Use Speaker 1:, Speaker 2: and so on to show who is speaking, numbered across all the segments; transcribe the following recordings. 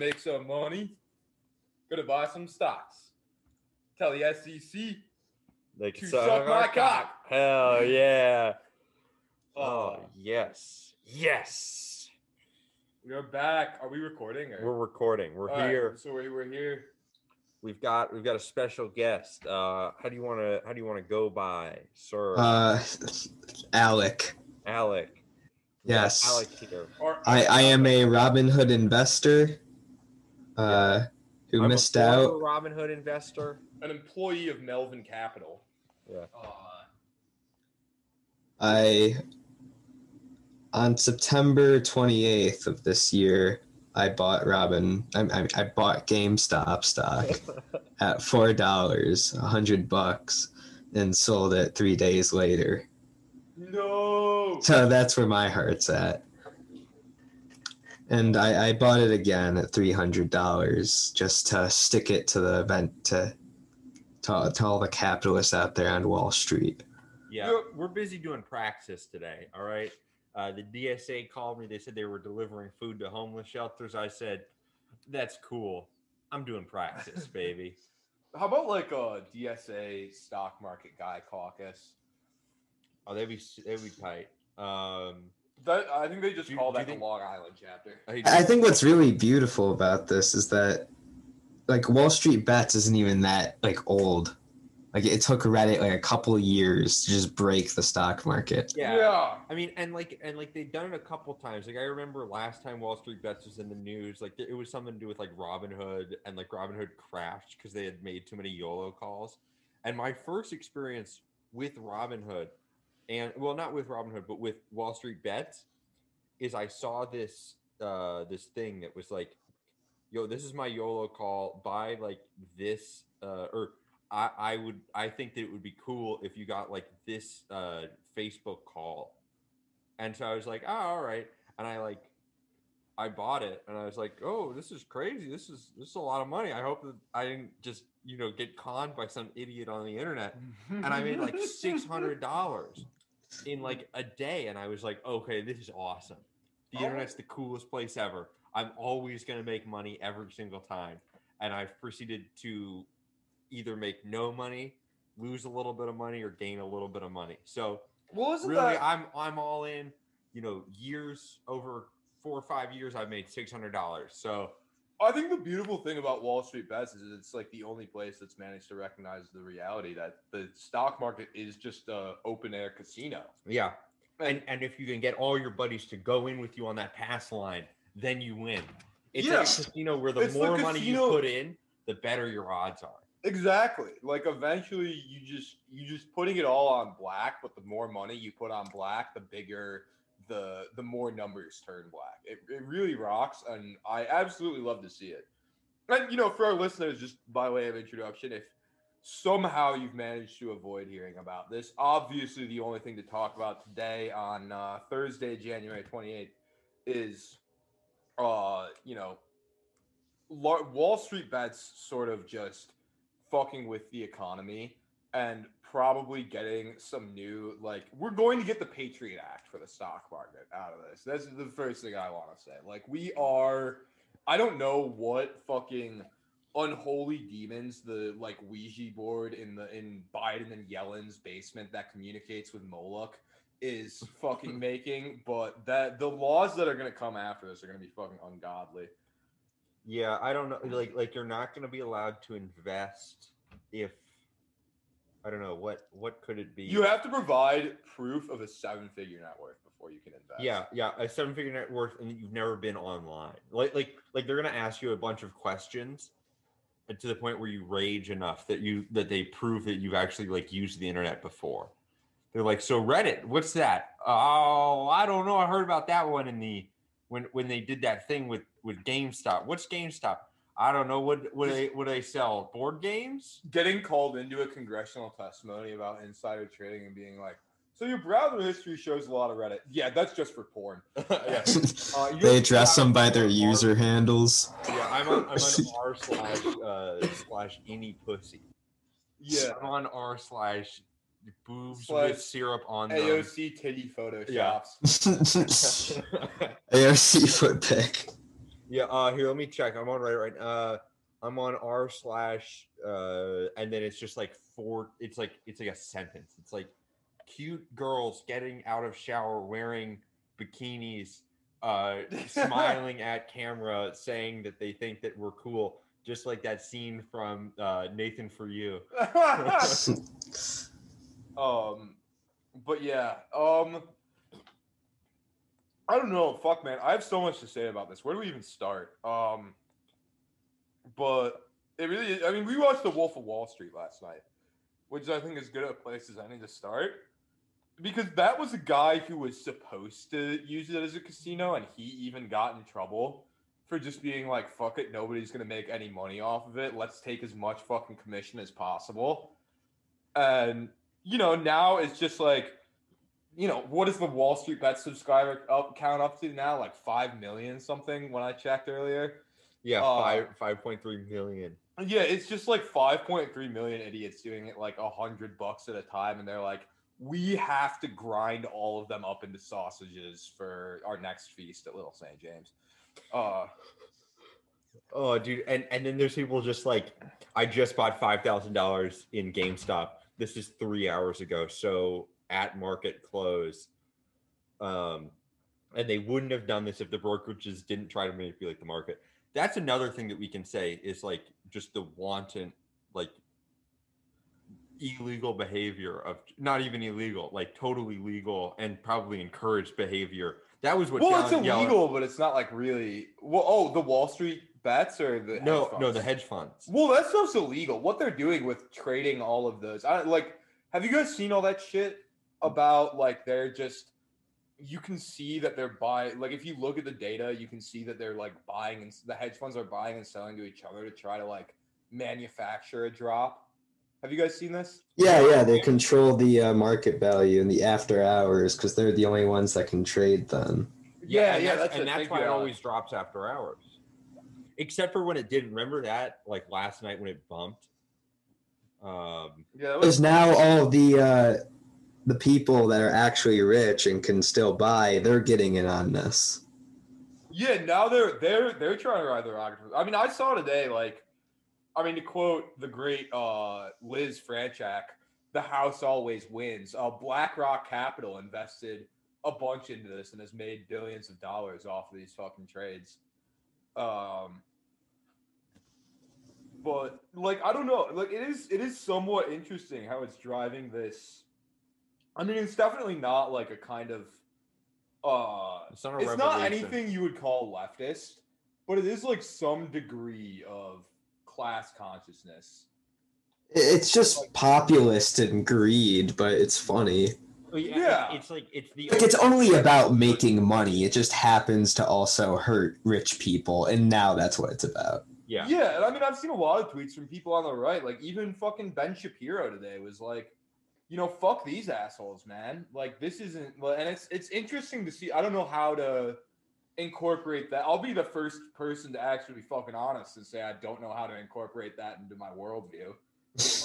Speaker 1: make some money. Gonna buy some stocks. Tell the SEC.
Speaker 2: They
Speaker 1: To suck my cock.
Speaker 2: Hell yeah.
Speaker 1: Oh,
Speaker 2: Oh, yes. Yes.
Speaker 1: we are back. Are we recording? Or?
Speaker 2: We're recording. We're
Speaker 1: All right,
Speaker 2: here.
Speaker 1: so we- we're here.
Speaker 2: We've got we've got a special guest. Uh how do you want to how do you want to go by, sir?
Speaker 3: Uh, Alec.
Speaker 2: Alec.
Speaker 3: Yes.
Speaker 2: Alec here.
Speaker 3: I, I am a Robinhood investor. Uh, who
Speaker 2: I'm
Speaker 3: missed
Speaker 2: former
Speaker 3: out.
Speaker 2: Robinhood investor.
Speaker 1: an employee of Melvin Capital.
Speaker 2: Yeah.
Speaker 1: Uh,
Speaker 3: I on September 28th of this year, I bought Robin. I, I, I bought GameStop stock at four dollars, a hundred bucks, and sold it three days later.
Speaker 1: no.
Speaker 3: So that's where my heart's at. And I, I bought it again at three hundred dollars just to stick it to the event to, to to all the capitalists out there on Wall Street.
Speaker 2: Yeah,
Speaker 1: Yep.
Speaker 2: we're busy doing praxis today. All right. Uh, the DSA called me. They said they were delivering food to homeless shelters. I said, "That's cool. I'm doing praxis, baby."
Speaker 1: How about like a DSA stock market guy caucus?
Speaker 2: Oh, they'd be they'd be tight. Um,
Speaker 1: That I think they just
Speaker 2: Do you-
Speaker 1: call
Speaker 2: do you
Speaker 1: that
Speaker 2: think-
Speaker 1: the Long Island chapter.
Speaker 2: Oh, I,
Speaker 3: I think what's really beautiful about this is that like Wall Street Bets isn't even that like old. Like it took Reddit like a couple years to just break the stock market.
Speaker 2: yeah. I mean, and like, and like they've done it a couple times. Like I remember last time Wall Street Bets was in the news, like it was something to do with like Robinhood, and like Robinhood crashed because they had made too many YOLO calls. And my first experience with Robinhood, and well, not with Robinhood, but with Wall Street Bets, is I saw this uh this thing that was like, "Yo, this is my YOLO call. Buy like this, uh, or I, I would I think that it would be cool if you got like this uh Facebook call. And so I was like, oh, all right. And I like I bought it and I was like, oh, this is crazy. This is this is a lot of money. I hope that I didn't just, you know, get conned by some idiot on the internet. And I made like six hundred dollars in like a day. And I was like, okay, this is awesome. The
Speaker 1: Oh.
Speaker 2: internet's the coolest place ever. I'm always gonna make money every single time. And I've proceeded to either make no money, lose a little bit of money, or gain a little bit of money. So
Speaker 1: Well, isn't
Speaker 2: really,
Speaker 1: that
Speaker 2: I'm I'm all in. You know, years over four or five years, I've made six hundred dollars. So
Speaker 1: I think the beautiful thing about Wall Street Bets is it's like the only place that's managed to recognize the reality that the stock market is just a open air casino.
Speaker 2: yeah, and and if you can get all your buddies to go in with you on that pass line, then you win. It's
Speaker 1: Yeah.
Speaker 2: a casino where the
Speaker 1: It's the
Speaker 2: more money you put in, the better your odds are.
Speaker 1: Exactly. Like eventually you just you just putting it all on black, but the more money you put on black, the bigger the the more numbers turn black. It, it really rocks and I absolutely love to see it. And you know, for our listeners, just by way of introduction, if somehow you've managed to avoid hearing about this, obviously the only thing to talk about today on uh, Thursday, January 28th is uh, you know, Wall Street bets sort of just fucking with the economy and probably getting some new like we're going to get the Patriot Act for the stock market out of this. That's the first thing I want to say. Like we are I don't know what fucking unholy demons the like Ouija board in the in Biden and Yellen's basement that communicates with Moloch is fucking making, but that the laws that are gonna come after this are gonna be fucking ungodly.
Speaker 2: Yeah, I don't know. Mm. Like, like you're not going to be allowed to invest if I don't know what what could it be.
Speaker 1: You have to provide proof of a seven-figure net worth before you can invest.
Speaker 2: Yeah, yeah, a seven figure net worth, and you've never been online. Like, like, like they're gonna ask you a bunch of questions, to the point where you rage enough that you that they prove that you've actually like used the internet before. They're like, so Reddit, what's that? Oh, I don't know. I heard about that one in the when when they did that thing with with GameStop. What's GameStop? I don't know. What what they what they sell? Board games?
Speaker 1: Getting called into a congressional testimony about insider trading and being like, "So your browser history shows a lot of Reddit." Yeah, that's just for porn.
Speaker 2: yeah. Uh,
Speaker 3: they address them by their
Speaker 2: Yeah.
Speaker 3: user handles.
Speaker 2: Yeah, I'm on, I'm on r slash uh, slash any pussy.
Speaker 1: Yeah.
Speaker 2: I'm on r slash boobs
Speaker 1: Slash
Speaker 2: with syrup on them.
Speaker 1: AOC titty photoshops.
Speaker 2: Yeah.
Speaker 3: AOC foot pick.
Speaker 2: Yeah, uh here, let me check. I'm on Reddit right uh I'm on r slash uh and then it's just like four it's like it's like a sentence. It's like cute girls getting out of shower wearing bikinis, uh smiling at camera, saying that they think that we're cool, just like that scene from uh Nathan for you.
Speaker 1: um, but yeah, um, I don't know. Fuck, man, I have so much to say about this. Where do we even start? Um, but it really, I mean, we watched The Wolf of Wall Street last night, which I think is good a place as any to start. Because that was a guy who was supposed to use it as a casino, and he even got in trouble for just being like, fuck it, nobody's gonna make any money off of it. Let's take as much fucking commission as possible. And you know, now it's just like, you know, what is the Wall Street Bet subscriber up, count up to now? Like five million something when I checked earlier.
Speaker 2: Yeah,
Speaker 1: Uh,
Speaker 2: five five point three million.
Speaker 1: Yeah, it's just like 5.3 million idiots doing it like a hundred bucks at a time, and they're like, we have to grind all of them up into sausages for our next feast at Little St. James. Uh,
Speaker 2: Oh, dude, and and then there's people just like, I just bought five thousand dollars in GameStop. This is three hours ago, so at market close, um, and they wouldn't have done this if the brokerages didn't try to manipulate the market. That's another thing that we can say is like just the wanton, like illegal behavior of not even illegal, like totally legal and probably encouraged behavior. That was what.
Speaker 1: well, it's
Speaker 2: Yellen- Yellen-
Speaker 1: illegal, but it's not like really. Well, oh, the Wall Street bets or the hedge
Speaker 2: No, no, the hedge funds.
Speaker 1: Well, that stuff's illegal. What they're doing with trading all of those, I like. Have you guys seen all that shit about like they're just? You can see that they're buying. Like if you look at the data, you can see that they're like buying and the hedge funds are buying and selling to each other to try to like manufacture a drop. Have you guys seen this?
Speaker 3: Yeah, yeah, they control the uh, market value in the after hours because they're the only ones that can trade then.
Speaker 1: Yeah,
Speaker 2: and
Speaker 1: yeah,
Speaker 2: that's,
Speaker 1: that's
Speaker 2: and that's why it always drops after hours. Except for when it didn't. Remember that, like last night when it bumped. Um,
Speaker 1: Yeah, that was,
Speaker 3: now all the uh, the people that are actually rich and can still buy, they're getting in on this.
Speaker 1: Yeah, now they're they're they're trying to ride the rocket. I mean, I saw today, like, I mean, to quote the great uh, Liz Franczak, "The house always wins." Uh, BlackRock Capital invested a bunch into this and has made billions of dollars off of these fucking trades. Um, but like, I don't know, like it is it is somewhat interesting how it's driving this. I mean, it's definitely not like a kind of uh
Speaker 2: it's not a
Speaker 1: it's not anything you would call leftist, but it is like some degree of class consciousness.
Speaker 3: It's just populist and greed, but it's funny.
Speaker 2: Oh, yeah,
Speaker 1: Yeah.
Speaker 2: It's, it's like it's the
Speaker 3: Like it's only about making money. It just happens to also hurt rich people, and now that's what it's about.
Speaker 2: yeah.
Speaker 1: Yeah, I mean I've seen a lot of tweets from people on the right, like even fucking Ben Shapiro today was like, you know, fuck these assholes, man. Like this isn't well, and it's it's interesting to see. I don't know how to incorporate that. I'll be the first person to actually be fucking honest and say I don't know how to incorporate that into my worldview.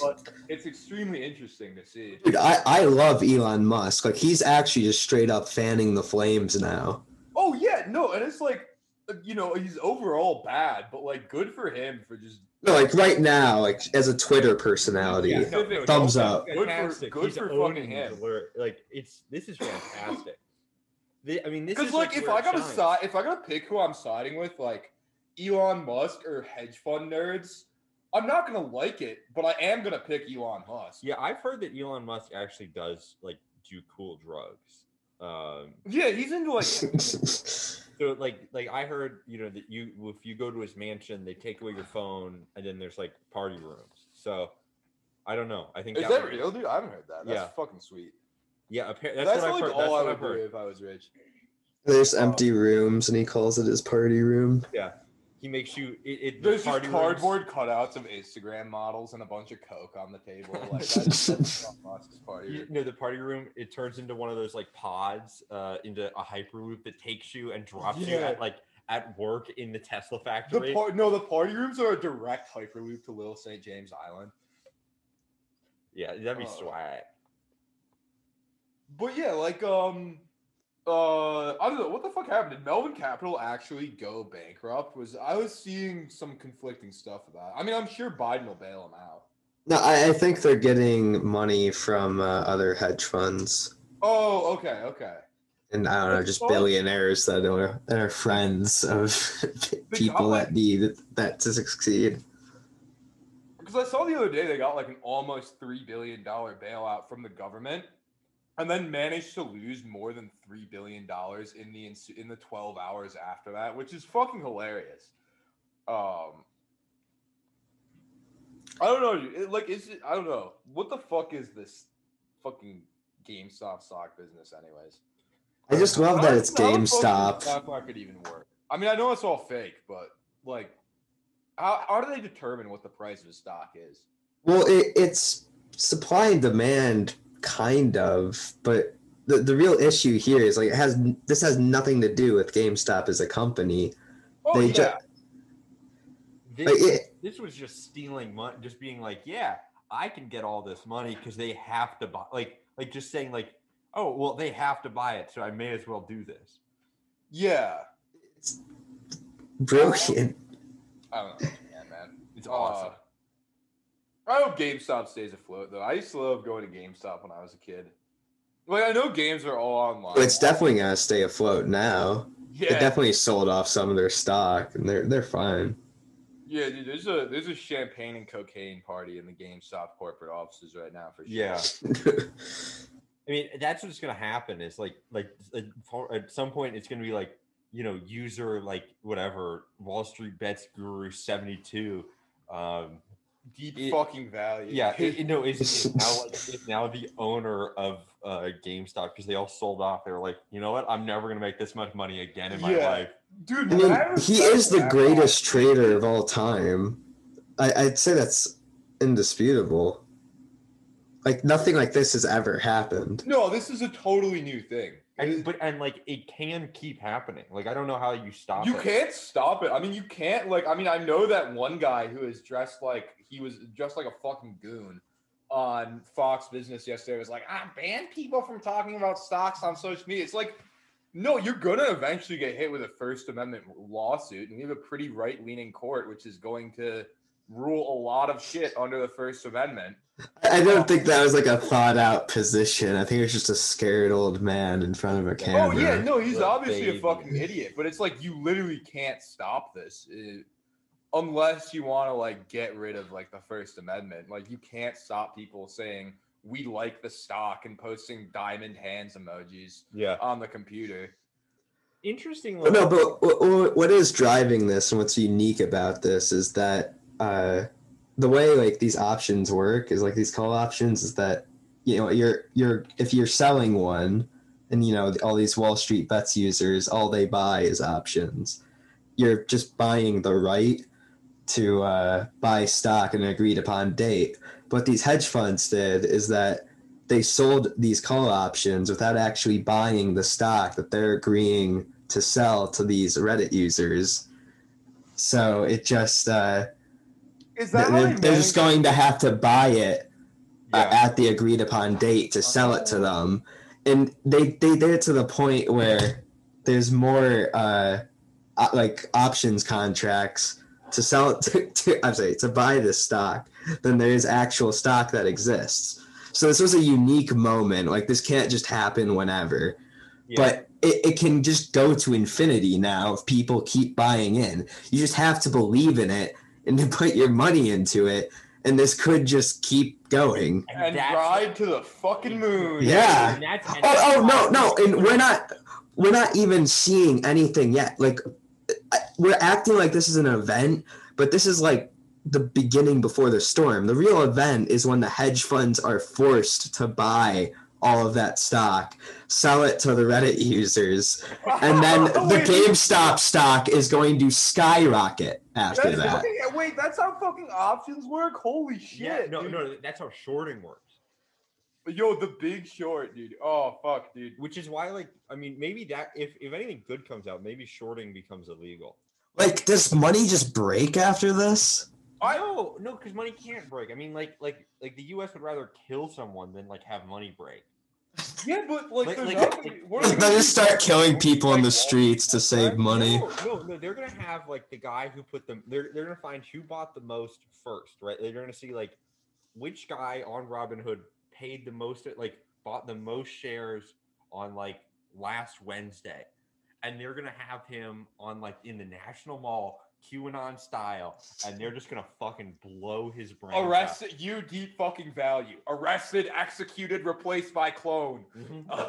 Speaker 1: But it's extremely interesting to see.
Speaker 3: Dude, I, I love Elon Musk. Like he's actually just straight up fanning the flames now.
Speaker 1: Oh yeah, no, and it's like you know, he's overall bad, but like good for him for just
Speaker 3: No, like right now, like as a Twitter personality.
Speaker 2: Yeah, no, no,
Speaker 3: Thumbs
Speaker 2: no,
Speaker 3: up.
Speaker 1: Good for- good
Speaker 2: He's
Speaker 1: for fucking him.
Speaker 2: word. Like it's this is fantastic. The- I mean, this
Speaker 1: Because
Speaker 2: is
Speaker 1: like, if I gotta side, if I gotta pick who I'm siding with, like Elon Musk or hedge fund nerds, I'm not gonna like it, but I am gonna pick Elon Musk.
Speaker 2: Yeah, I've heard that Elon Musk actually does like do cool drugs. Um,
Speaker 1: Yeah, he's into like
Speaker 2: so like like I heard, you know, that you if you go to his mansion, they take away your phone, and then there's like party rooms. So I don't know. I think
Speaker 1: Is
Speaker 2: that
Speaker 1: that
Speaker 2: would-
Speaker 1: real, dude? I haven't heard that. That's
Speaker 2: Yeah.
Speaker 1: fucking sweet.
Speaker 2: Yeah, apparently
Speaker 1: That's,
Speaker 2: that's, what I've
Speaker 1: like all i would
Speaker 2: I've
Speaker 1: do
Speaker 2: heard.
Speaker 1: if I was rich.
Speaker 3: There's empty rooms, and he calls it his party room.
Speaker 2: He makes you. It, it the
Speaker 1: There's just
Speaker 2: party rooms-
Speaker 1: cardboard cutouts of Instagram models and a bunch of coke on the table. Like that's, that's party.
Speaker 2: You know, the party room, it turns into one of those like pods, uh, into a hyperloop that takes you and drops you at like at work in the Tesla
Speaker 1: The
Speaker 2: factory.
Speaker 1: par- no, the party rooms are a direct hyperloop to Little St. James Island.
Speaker 2: yeah, that'd be
Speaker 1: Oh.
Speaker 2: swag.
Speaker 1: But yeah, like um Uh, I don't know what the fuck happened. Did Melvin Capital actually go bankrupt? Was I was seeing some conflicting stuff about. It. I mean, I'm sure Biden will bail him out.
Speaker 3: No, I, I think they're getting money from uh, other hedge funds.
Speaker 1: Oh, okay, okay.
Speaker 3: And I don't know, just billionaires that are that are friends of people
Speaker 1: like-
Speaker 3: that need that to succeed.
Speaker 1: Because I saw the other day they got like an almost three billion dollar bailout from the government, and then managed to lose more than three billion dollars in the in the twelve hours after that, which is fucking hilarious. Um, I don't know. It- like, is it? I don't know. What the fuck is this fucking GameStop stock business, anyways?
Speaker 3: I just love that it's
Speaker 1: how the fuck does the
Speaker 3: GameStop.
Speaker 1: Stock market even work? I mean, I know it's all fake, but like, how, how do they determine what the price of a stock is?
Speaker 3: Well, it, it's supply and demand, kind of, but the, the real issue here is like it has this has nothing to do with GameStop as a company.
Speaker 1: Oh
Speaker 3: They
Speaker 1: yeah,
Speaker 3: ju-
Speaker 2: This,
Speaker 3: Like, it,
Speaker 2: this was just stealing money, just being like, yeah, I can get all this money because they have to buy, like, like just saying like, oh, well, they have to buy it, so I may as well do this.
Speaker 1: yeah.
Speaker 3: it's brilliant.
Speaker 1: I don't know, yeah, man.
Speaker 2: It's
Speaker 1: Uh,
Speaker 2: awesome.
Speaker 1: I hope GameStop stays afloat though. I used to love going to GameStop when I was a kid. Like I know games are all online.
Speaker 3: It's definitely gonna stay afloat now.
Speaker 1: yeah,
Speaker 3: They definitely sold off some of their stock, and they're they're fine.
Speaker 1: yeah. Dude, there's a there's a champagne and cocaine party in the GameStop corporate offices right now for sure.
Speaker 2: Yeah. I mean, that's what's gonna happen. Is like, like, like for, at some point, it's gonna be like, you know, user like whatever Wall Street bets guru seventy two. Um,
Speaker 1: deep
Speaker 2: It-
Speaker 1: fucking value.
Speaker 2: yeah, it, it- no, is, is now like is now the owner of uh, GameStop because they all sold off. They were like, you know what? I'm never gonna make this much money again in my
Speaker 1: Yeah.
Speaker 2: life.
Speaker 1: dude.
Speaker 3: I mean, he is the greatest
Speaker 1: guy.
Speaker 3: trader of all time. I, I'd say that's indisputable. Like nothing like this has ever happened.
Speaker 1: No, this is a totally new thing.
Speaker 2: And but and like it can keep happening. Like I don't know how you stop
Speaker 1: You
Speaker 2: it.
Speaker 1: can't stop it. I mean, you can't like. I mean, I know that one guy who is dressed like he was dressed like a fucking goon on Fox Business yesterday was like, "I ban people from talking about stocks on social media." It's like, no, you're gonna eventually get hit with a First Amendment lawsuit, and we have a pretty right-leaning court, which is going to rule a lot of shit under the First Amendment.
Speaker 3: I don't think that was like a thought out position. I think it was just a scared old man in front of a camera.
Speaker 1: Oh yeah, no, he's
Speaker 2: Little
Speaker 1: obviously
Speaker 2: baby.
Speaker 1: a fucking idiot. But it's like you literally can't stop this uh, unless you want to like get rid of like the First Amendment. Like you can't stop people saying we like the stock and posting diamond hands emojis
Speaker 2: Yeah.
Speaker 1: on the computer.
Speaker 2: Interesting.
Speaker 3: But no, but wh- wh- what is driving this and what's unique about this is that uh, the way like these options work is like these call options is that you know you're you're if you're selling one and you know all these Wall Street bets users all they buy is options. You're just buying the right to uh, buy stock in an agreed upon date. What these hedge funds did is that they sold these call options without actually buying the stock that they're agreeing to sell to these Reddit users. So it just uh,
Speaker 1: Is
Speaker 3: they're,
Speaker 1: how they
Speaker 3: they're just going to have to buy it uh,
Speaker 2: Yeah.
Speaker 3: at the agreed upon date to sell it to them, and they they did it to the point where there's more uh, uh, like options contracts to sell it to, to I'm sorry to buy this stock than there is actual stock that exists. So this was a unique moment. Like this can't just happen whenever
Speaker 2: Yeah.
Speaker 3: but it, it can just go to infinity now if people keep buying in you just have to believe in it and to put your money into it and this could just keep going
Speaker 1: and
Speaker 2: that's-
Speaker 1: ride to the fucking moon.
Speaker 3: Yeah.
Speaker 2: And that's, and
Speaker 3: oh, oh
Speaker 2: that's
Speaker 3: oh no no and we're not we're not even seeing anything yet like we're acting like this is an event but this is like the beginning before the storm the real event is when the hedge funds are forced to buy all of that stock sell it to the reddit users and then the
Speaker 1: Wait,
Speaker 3: GameStop stock is going to skyrocket after
Speaker 1: that's
Speaker 3: that.
Speaker 1: fucking- wait, that's how fucking options work. Holy shit!
Speaker 2: Yeah, no,
Speaker 1: dude.
Speaker 2: no, that's how shorting works.
Speaker 1: Yo, the Big Short, dude. Oh fuck, dude.
Speaker 2: Which is why, like, I mean, maybe that if if anything good comes out, maybe shorting becomes illegal.
Speaker 3: Like, does money just break after this?
Speaker 2: I no, no, because money can't break. I mean, like, like, like the U.S. would rather kill someone than like have money break.
Speaker 1: Yeah, but like,
Speaker 2: Like-
Speaker 1: they're
Speaker 2: like-
Speaker 1: not gonna,
Speaker 2: like-
Speaker 1: what are
Speaker 3: They'll
Speaker 1: gonna
Speaker 3: just start killing people in the streets to save money.
Speaker 2: No, no, no, they're gonna have like the guy who put them. They're they're gonna find who bought the most first, right? They're gonna see like which guy on Robinhood paid the most, like bought the most shares on like last Wednesday, and they're gonna have him on like in the National Mall, QAnon style, and they're just gonna fucking blow his brain.
Speaker 1: Arrested, you deep fucking value. Arrested, executed, replaced by clone.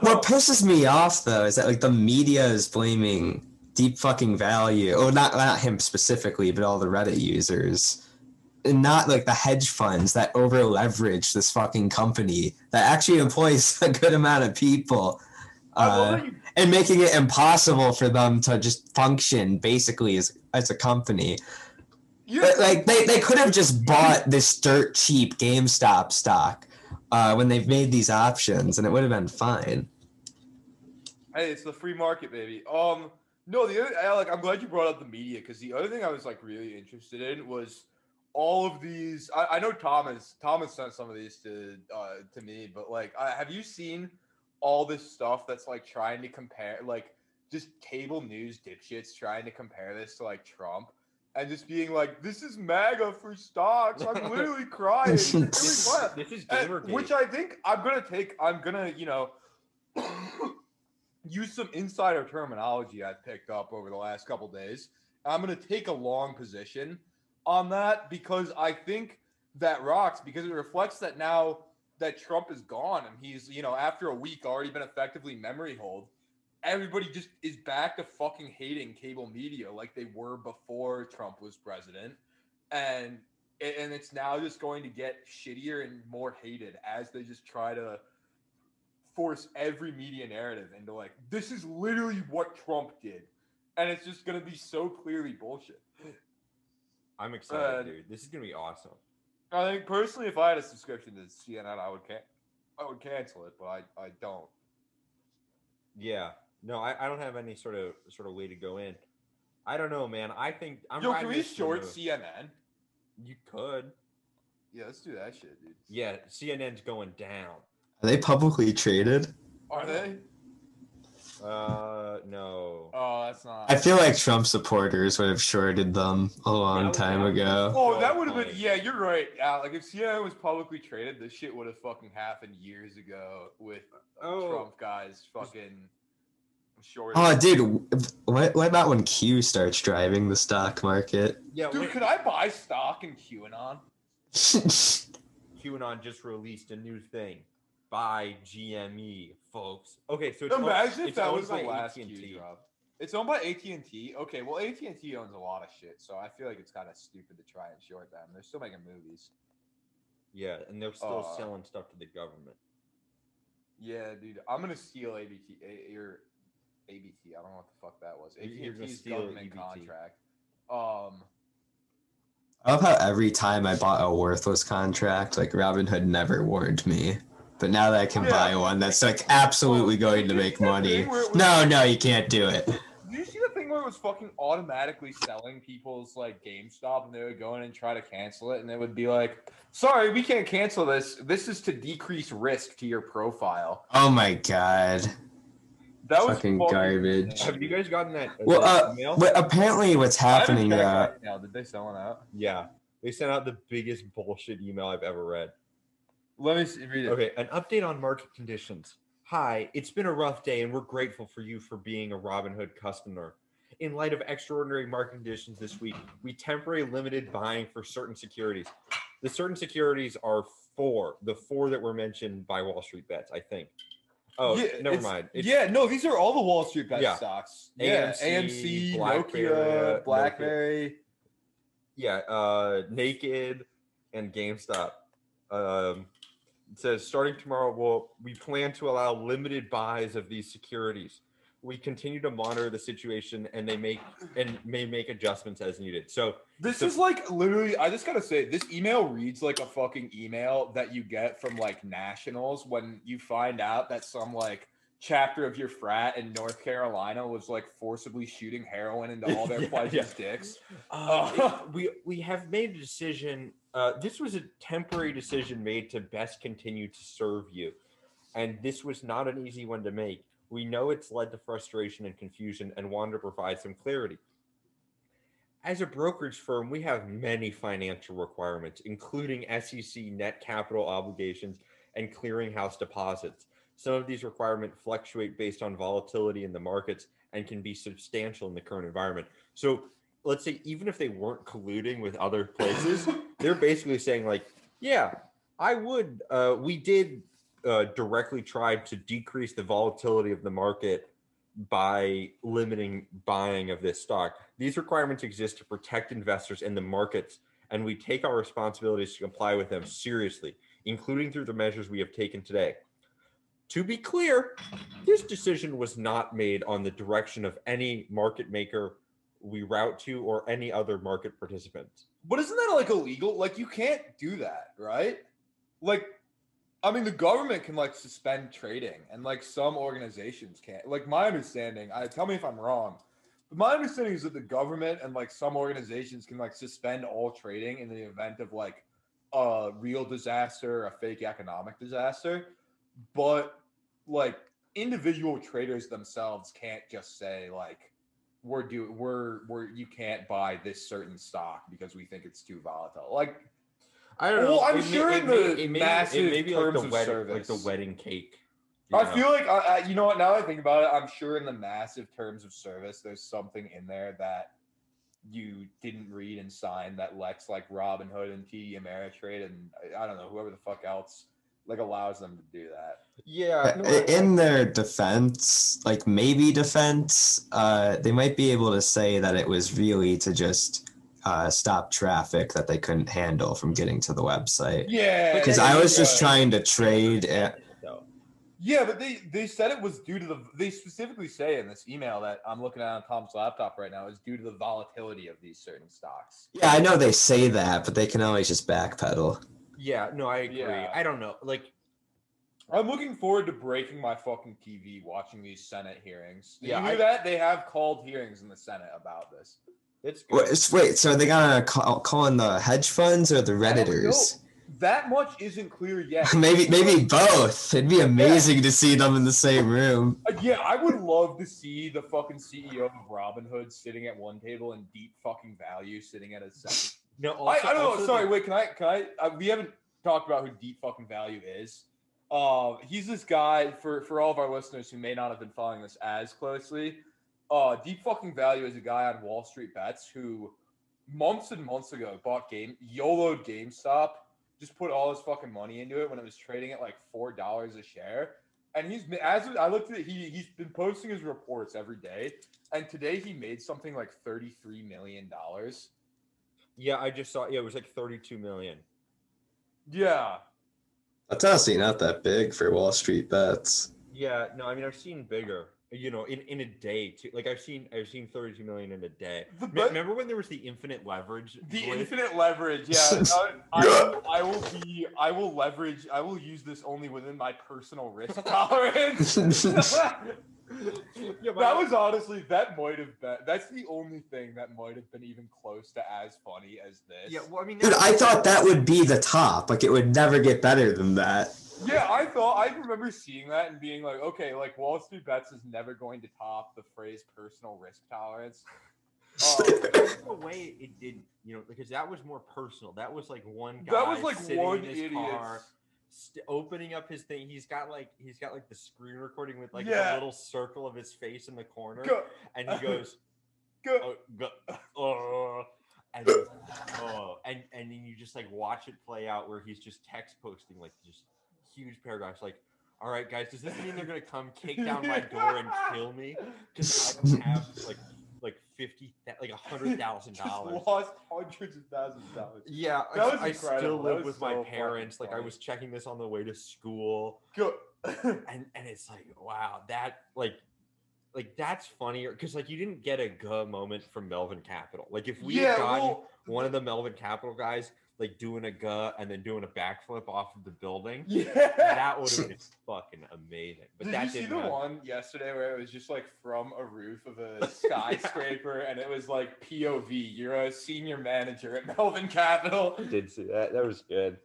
Speaker 3: What pisses me off though is that like the media is blaming deep fucking value. Oh, not not him specifically, but all the Reddit users. And not like the hedge funds that over leverage this fucking company that actually employs a good amount of people.
Speaker 1: I love
Speaker 3: Uh,
Speaker 1: that you
Speaker 3: and making it impossible for them to just function basically as, as a company. But, like they, they could have just bought this dirt cheap GameStop stock uh, when they've made these options, and it would have been fine.
Speaker 1: Hey, it's the free market, baby. Um, no, the other, like, I'm glad you brought up the media because the other thing I was like really interested in was all of these. I, I know Thomas. Thomas sent some of these to uh, to me, but like, uh, have you seen all this stuff that's like trying to compare, like, just cable news dipshits trying to compare this to like Trump? And just being like, this is MAGA for stocks. I'm literally crying. It's really fun.
Speaker 2: This is Gamergate.
Speaker 1: which I think I'm gonna take. I'm gonna, you know, use some insider terminology I've picked up over the last couple days. I'm gonna take a long position on that because I think that rocks because it reflects that now that Trump is gone and he's, you know, after a week already been effectively memory hold. Everybody just is back to fucking hating cable media like they were before Trump was president. And and it's now just going to get shittier and more hated as they just try to force every media narrative into like this is literally what Trump did, and it's just gonna be so clearly bullshit.
Speaker 2: I'm excited,
Speaker 1: uh,
Speaker 2: dude. This is gonna be awesome.
Speaker 1: I think personally, if I had a subscription to CNN, I would can I would cancel it, but I, I don't.
Speaker 2: Yeah. No, I, I don't have any sort of sort of way to go in. I don't know, man. I think I'm
Speaker 1: Yo, can we short
Speaker 2: through.
Speaker 1: CNN?
Speaker 2: You could.
Speaker 1: Yeah, let's do that shit, dude.
Speaker 2: Yeah, CNN's going down.
Speaker 3: Are they publicly traded?
Speaker 1: Are they?
Speaker 2: Uh, no.
Speaker 1: Oh, that's not.
Speaker 3: I feel like Trump supporters would have shorted them a long time
Speaker 2: have-
Speaker 3: ago.
Speaker 1: Oh, that would have been. Yeah, you're right. Yeah, like if CNN was publicly traded, this shit would have fucking happened years ago with
Speaker 2: Oh.
Speaker 1: Trump guys fucking short.
Speaker 3: Oh, dude, what, what about when Q starts driving the stock market?
Speaker 2: Yeah,
Speaker 1: Dude,
Speaker 2: wait,
Speaker 1: could I buy stock in QAnon?
Speaker 2: QAnon just released a new thing Buy GME, folks. Okay, so it's owned-
Speaker 1: Imagine if
Speaker 2: it's
Speaker 1: that was the
Speaker 2: by
Speaker 1: last
Speaker 2: AT&T.
Speaker 1: Q drop. It's owned by AT and T. Okay, well AT and T owns a lot of shit, so I feel like it's kind of stupid to try and short them. They're still making movies.
Speaker 2: Yeah, and they're still
Speaker 1: Uh,
Speaker 2: selling stuff to the government.
Speaker 1: Yeah, dude, I'm gonna steal ABT A- your ABT. I don't know what the fuck that was. AT
Speaker 2: You're
Speaker 1: and
Speaker 2: gonna
Speaker 1: T's
Speaker 2: steal
Speaker 1: government contract. Um,
Speaker 3: I love how every time I bought a worthless contract, like Robinhood never warned me. But now that I can
Speaker 1: Yeah.
Speaker 3: buy one that's like absolutely going to make money.
Speaker 1: thing where was-
Speaker 3: No, no, you can't do it.
Speaker 1: Did you see the thing where it was fucking automatically selling people's like GameStop and they would go in and try to cancel it and it would be like, sorry, we can't cancel this. This is to decrease risk to your profile.
Speaker 3: Oh my god.
Speaker 1: That was
Speaker 3: Fucking garbage.
Speaker 1: insane.
Speaker 2: Have you guys gotten that,
Speaker 3: Well, uh,
Speaker 2: email?
Speaker 3: But apparently, what's happening? Uh,
Speaker 1: right now. Did they sell it out?
Speaker 2: Yeah, they sent out the biggest bullshit email I've ever read.
Speaker 1: Let me see, read it.
Speaker 2: Okay, an update on market conditions. Hi, it's been a rough day and we're grateful for you for being a Robinhood customer. In light of extraordinary market conditions this week, we temporarily limited buying for certain securities. The certain securities are four, the four that were mentioned by Wall Street Bets, I think. Oh,
Speaker 1: Yeah,
Speaker 2: never
Speaker 1: it's-
Speaker 2: mind. It's-
Speaker 1: yeah, no, these are all the Wall Street bet
Speaker 2: Yeah.
Speaker 1: stocks. Yeah,
Speaker 2: AMC,
Speaker 1: AMC,
Speaker 2: BlackBerry,
Speaker 1: Nokia,
Speaker 2: Nokia.
Speaker 1: BlackBerry.
Speaker 2: yeah, uh, Naked and GameStop. Um, it says starting tomorrow, we'll, we plan to allow limited buys of these securities. We continue to monitor the situation, and they make and may make adjustments as needed. So
Speaker 1: This is like literally. I just gotta say, this email reads like a fucking email that you get from like nationals when you find out that some like chapter of your frat in North Carolina was like forcibly shooting heroin into all their
Speaker 2: Yeah,
Speaker 1: pledges'
Speaker 2: yeah.
Speaker 1: dicks.
Speaker 2: Uh, it- we we have made a decision. Uh, this was a temporary decision made to best continue to serve you. and this was not an easy one to make. We know it's led to frustration and confusion and wanted to provide some clarity. As a brokerage firm, we have many financial requirements, including SEC net capital obligations and clearinghouse deposits. Some of these requirements fluctuate based on volatility in the markets and can be substantial in the current environment. So, let's say even if they weren't colluding with other places, they're basically saying like, yeah, I would. Uh, we did uh, directly try to decrease the volatility of the market by limiting buying of this stock. These requirements exist to protect investors in the markets, and we take our responsibilities to comply with them seriously, including through the measures we have taken today. To be clear, this decision was not made on the direction of any market maker we route to or any other market participants.
Speaker 1: But isn't that like illegal? Like you can't do that, right? Like I mean the government can like suspend trading and like some organizations can't. Like my understanding, I tell me if I'm wrong. But my understanding is that the government and like some organizations can like suspend all trading in the event of like a real disaster, a fake economic disaster. But like individual traders themselves can't just say like we're do we're we're you can't buy this certain stock because we think it's too volatile. Like
Speaker 2: I don't know.
Speaker 1: Well, I'm
Speaker 2: It
Speaker 1: sure
Speaker 2: it
Speaker 1: in
Speaker 2: may-
Speaker 1: the
Speaker 2: it may,
Speaker 1: massive
Speaker 2: it may be like the
Speaker 1: of
Speaker 2: wedding, like the wedding cake.
Speaker 1: I
Speaker 2: know?
Speaker 1: feel like I, I, you know what? Now that I think about it, I'm sure in the massive terms of service, there's something in there that you didn't read and sign that lets like Robinhood and TD Ameritrade and I don't know whoever the fuck else like allows them to do that.
Speaker 2: yeah. no,
Speaker 3: I-
Speaker 2: I-
Speaker 3: in their defense, like maybe defense, uh, they might be able to say that it was really to just uh, stop traffic that they couldn't handle from getting to the website.
Speaker 1: Yeah,
Speaker 3: Because I was just trying to trade. At,
Speaker 1: Yeah, but they they said it was due to the. They specifically say in this email that I'm looking at on Tom's laptop right now is due to the volatility of these certain stocks.
Speaker 3: yeah, I know they say that, but they can always just backpedal.
Speaker 2: Yeah, no, I agree.
Speaker 1: Yeah.
Speaker 2: I don't know. Like,
Speaker 1: I'm looking forward to breaking my fucking TV watching these Senate hearings. Did
Speaker 2: Yeah,
Speaker 1: you hear
Speaker 2: I-
Speaker 1: that? They have called hearings in the Senate about this.
Speaker 2: it's good.
Speaker 3: Wait, s- wait, so are they gonna call, call in the hedge funds or the
Speaker 1: I
Speaker 3: redditors?
Speaker 1: That much isn't clear yet.
Speaker 3: maybe, maybe both. It'd be amazing to see them in the same room.
Speaker 1: Uh, yeah, I would love to see the fucking CEO of Robinhood sitting at one table and Deep fucking Value sitting at a second.
Speaker 2: No,
Speaker 1: I,
Speaker 2: also,
Speaker 1: I don't know. Sorry,
Speaker 2: the-
Speaker 1: wait. Can I? Can I? Uh, we haven't talked about who Deep fucking Value is. Uh, he's this guy for for all of our listeners who may not have been following this as closely. Uh, Deep fucking Value is a guy on Wall Street Bets who months and months ago bought game YOLO'd GameStop, just put all his fucking money into it when it was trading at like four dollars a share. And he's as I looked at it, he he's been posting his reports every day. And today he made something like thirty three million dollars.
Speaker 2: Yeah, I just saw. Yeah, it was like 32 million.
Speaker 1: Yeah.
Speaker 3: That's honestly not that big for Wall Street bets.
Speaker 2: Yeah, no, I mean I've seen bigger. You know, in, in a day too. Like I've seen I've seen 32 million in a day.
Speaker 1: The
Speaker 2: Me-
Speaker 1: be-
Speaker 2: Remember when there was the infinite leverage?
Speaker 1: The
Speaker 2: glitch?
Speaker 1: infinite leverage, yeah. I, I, I will be. I will leverage. I will use this only within my personal risk tolerance.
Speaker 2: Yeah,
Speaker 1: that was honestly that might have been. That's the only thing that might have been even close to as funny as this.
Speaker 2: Yeah, well, I mean,
Speaker 3: Dude, I thought that would be the top. Like it would never get better than that.
Speaker 1: Yeah, I thought I remember seeing that and being like, okay, like Wall Street Bets is never going to top the phrase personal risk tolerance. Um,
Speaker 2: That's the way it did, you know, because that was more personal. That was like one guy.
Speaker 1: that was like
Speaker 2: sitting
Speaker 1: one idiot.
Speaker 2: car, st- opening up his thing. He's got like he's got like the screen recording with like
Speaker 1: Yeah.
Speaker 2: a little circle of his face in the corner,
Speaker 1: Go,
Speaker 2: and he goes,
Speaker 1: go.
Speaker 2: oh, go, oh, and oh, and and then you just like watch it play out where he's just text posting like just huge paragraphs like. All right, guys. Does this mean they're gonna come kick down my door and kill me? Because I don't have like like fifty, like a hundred thousand dollars.
Speaker 1: lost hundreds of thousands of dollars.
Speaker 2: Yeah,
Speaker 1: That
Speaker 2: I, I still live with
Speaker 1: so
Speaker 2: my parents. Like I was checking this on the way to school,
Speaker 1: Go.
Speaker 2: and and it's like, wow, that like, like that's funnier because like you didn't get a guh moment from Melvin Capital. Like if we
Speaker 1: yeah,
Speaker 2: had gotten
Speaker 1: well,
Speaker 2: one of the Melvin Capital guys like doing a gut and then doing a backflip off of the building,
Speaker 1: yeah.
Speaker 2: that would have been fucking amazing. But
Speaker 1: Did
Speaker 2: that
Speaker 1: you see
Speaker 2: didn't
Speaker 1: the
Speaker 2: happen.
Speaker 1: one yesterday where it was just like from a roof of a skyscraper and it was like POV, you're a senior manager at Melvin Capital.
Speaker 2: I did see that. That was good.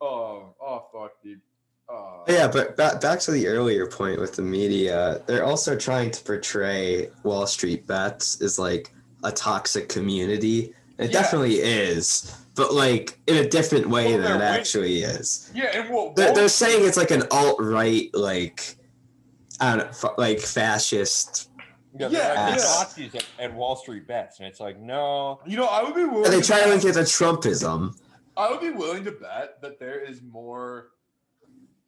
Speaker 1: Oh, oh fuck, dude. Oh.
Speaker 3: Yeah, but back back to the earlier point with the media, they're also trying to portray Wall Street bets as like a toxic community. It
Speaker 1: Yeah.
Speaker 3: definitely is, but like in a different way
Speaker 1: Well,
Speaker 3: than it
Speaker 1: they're
Speaker 3: actually is.
Speaker 1: Yeah, and what
Speaker 3: They're, they're saying it's like an alt right, like I don't know, fa- like fascist.
Speaker 2: Yeah,
Speaker 1: Yeah,
Speaker 2: they're like
Speaker 3: yeah.
Speaker 2: Nazis at, at Wall Street bets, and it's like, no,
Speaker 1: You know, I would be willing.
Speaker 3: And they
Speaker 1: to
Speaker 3: try to link it to Trumpism.
Speaker 1: I would be willing to bet that there is more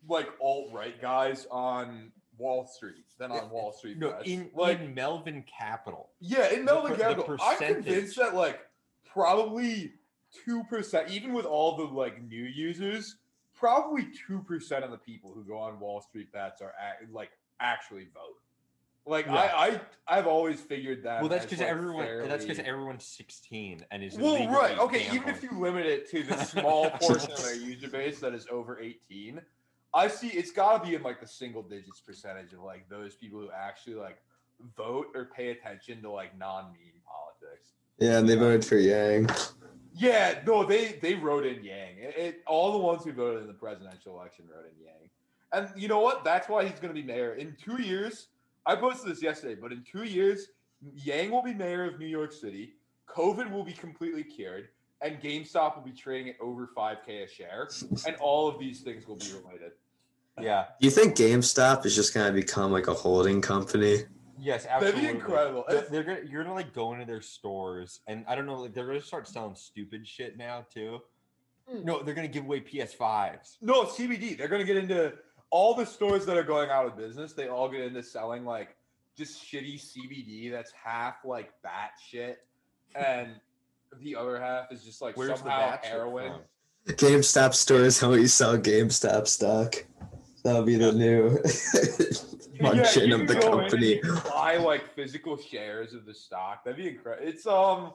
Speaker 1: like alt right guys on Wall Street than on Wall Street.
Speaker 2: no,
Speaker 1: bets.
Speaker 2: in
Speaker 1: like
Speaker 2: in Melvin Capital.
Speaker 1: yeah, in Melvin
Speaker 2: per- the
Speaker 1: Capital, I'm convinced that like probably two percent, even with all the like new users, probably two percent of the people who go on Wall Street bets are act, like actually vote. Like
Speaker 2: Yeah.
Speaker 1: I, I, I've always figured that.
Speaker 2: Well, that's because
Speaker 1: like,
Speaker 2: everyone. That's because everyone's 16 and is
Speaker 1: Well, right. Okay. Even if you limit it to the small portion of our user base that is over 18, I see it's got to be in like the single digits percentage of like those people who actually like vote or pay attention to like non-mean politics.
Speaker 3: Yeah, and they voted for Yang.
Speaker 1: Yeah, no, they they wrote in Yang. It, it- all the ones who voted in the presidential election wrote in Yang. And you know what? That's why he's going to be mayor in two years. I posted this yesterday, but in two years, Yang will be mayor of New York City. COVID will be completely cured, and GameStop will be trading at over five k a share, and all of these things will be related.
Speaker 2: Yeah.
Speaker 3: Do you think GameStop is just gonna become like a holding company?
Speaker 2: Yes, absolutely.
Speaker 1: That'd
Speaker 2: absolutely.
Speaker 1: be incredible.
Speaker 2: They're, they're gonna you're gonna like go into their stores and I don't know, like they're gonna start selling stupid shit now too.
Speaker 1: Mm.
Speaker 2: No, they're gonna give away PS5s.
Speaker 1: No, CBD. They're gonna get into all the stores that are going out of business. They all get into selling like just shitty CBD that's half like bat shit, and the other half is just like
Speaker 2: Where's the
Speaker 1: somehow
Speaker 2: bat shit
Speaker 1: heroin.
Speaker 2: from?
Speaker 3: GameStop stores how you sell GameStop stock. That'll be the new function
Speaker 1: you
Speaker 3: of the
Speaker 1: go in and
Speaker 3: company.
Speaker 1: you buy like physical shares of the stock. That'd be incredible. It's um,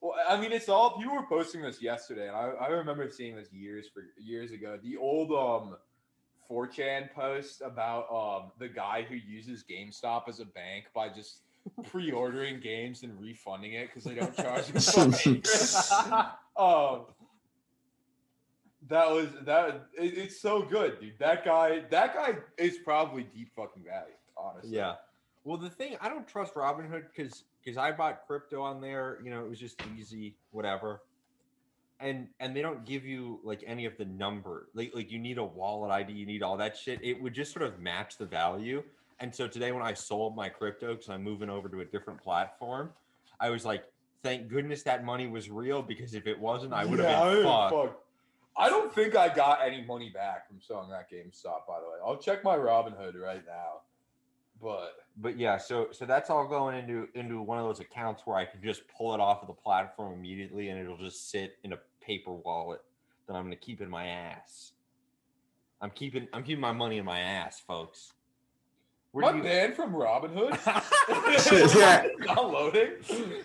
Speaker 1: well, I mean, it's all You were posting this yesterday, and I, I remember seeing this years for years ago. The old um, 4chan post about um the guy who uses GameStop as a bank by just pre-ordering games and refunding it because they don't charge him um, that was that. It, it's so good, dude. That guy. That guy is probably deep fucking value. Honestly.
Speaker 2: Yeah. Well, the thing I don't trust Robinhood because because I bought crypto on there. You know, it was just easy, whatever. And and they don't give you like any of the number. Like like you need a wallet ID, you need all that shit. It would just sort of match the value. And so today when I sold my crypto because I'm moving over to a different platform, I was like, thank goodness that money was real because if it wasn't, I would have
Speaker 1: Yeah,
Speaker 2: been fucked.
Speaker 1: fucked. I don't think I got any money back from selling that GameStop. By the way, I'll check my Robinhood right now. But
Speaker 2: but yeah, so so that's all going into into one of those accounts where I can just pull it off of the platform immediately, and it'll just sit in a paper wallet that I'm gonna keep in my ass. I'm keeping I'm keeping my money in my ass, folks. Where
Speaker 1: my
Speaker 2: do you,
Speaker 1: ban from Robinhood.
Speaker 3: Yeah.
Speaker 1: Not loading.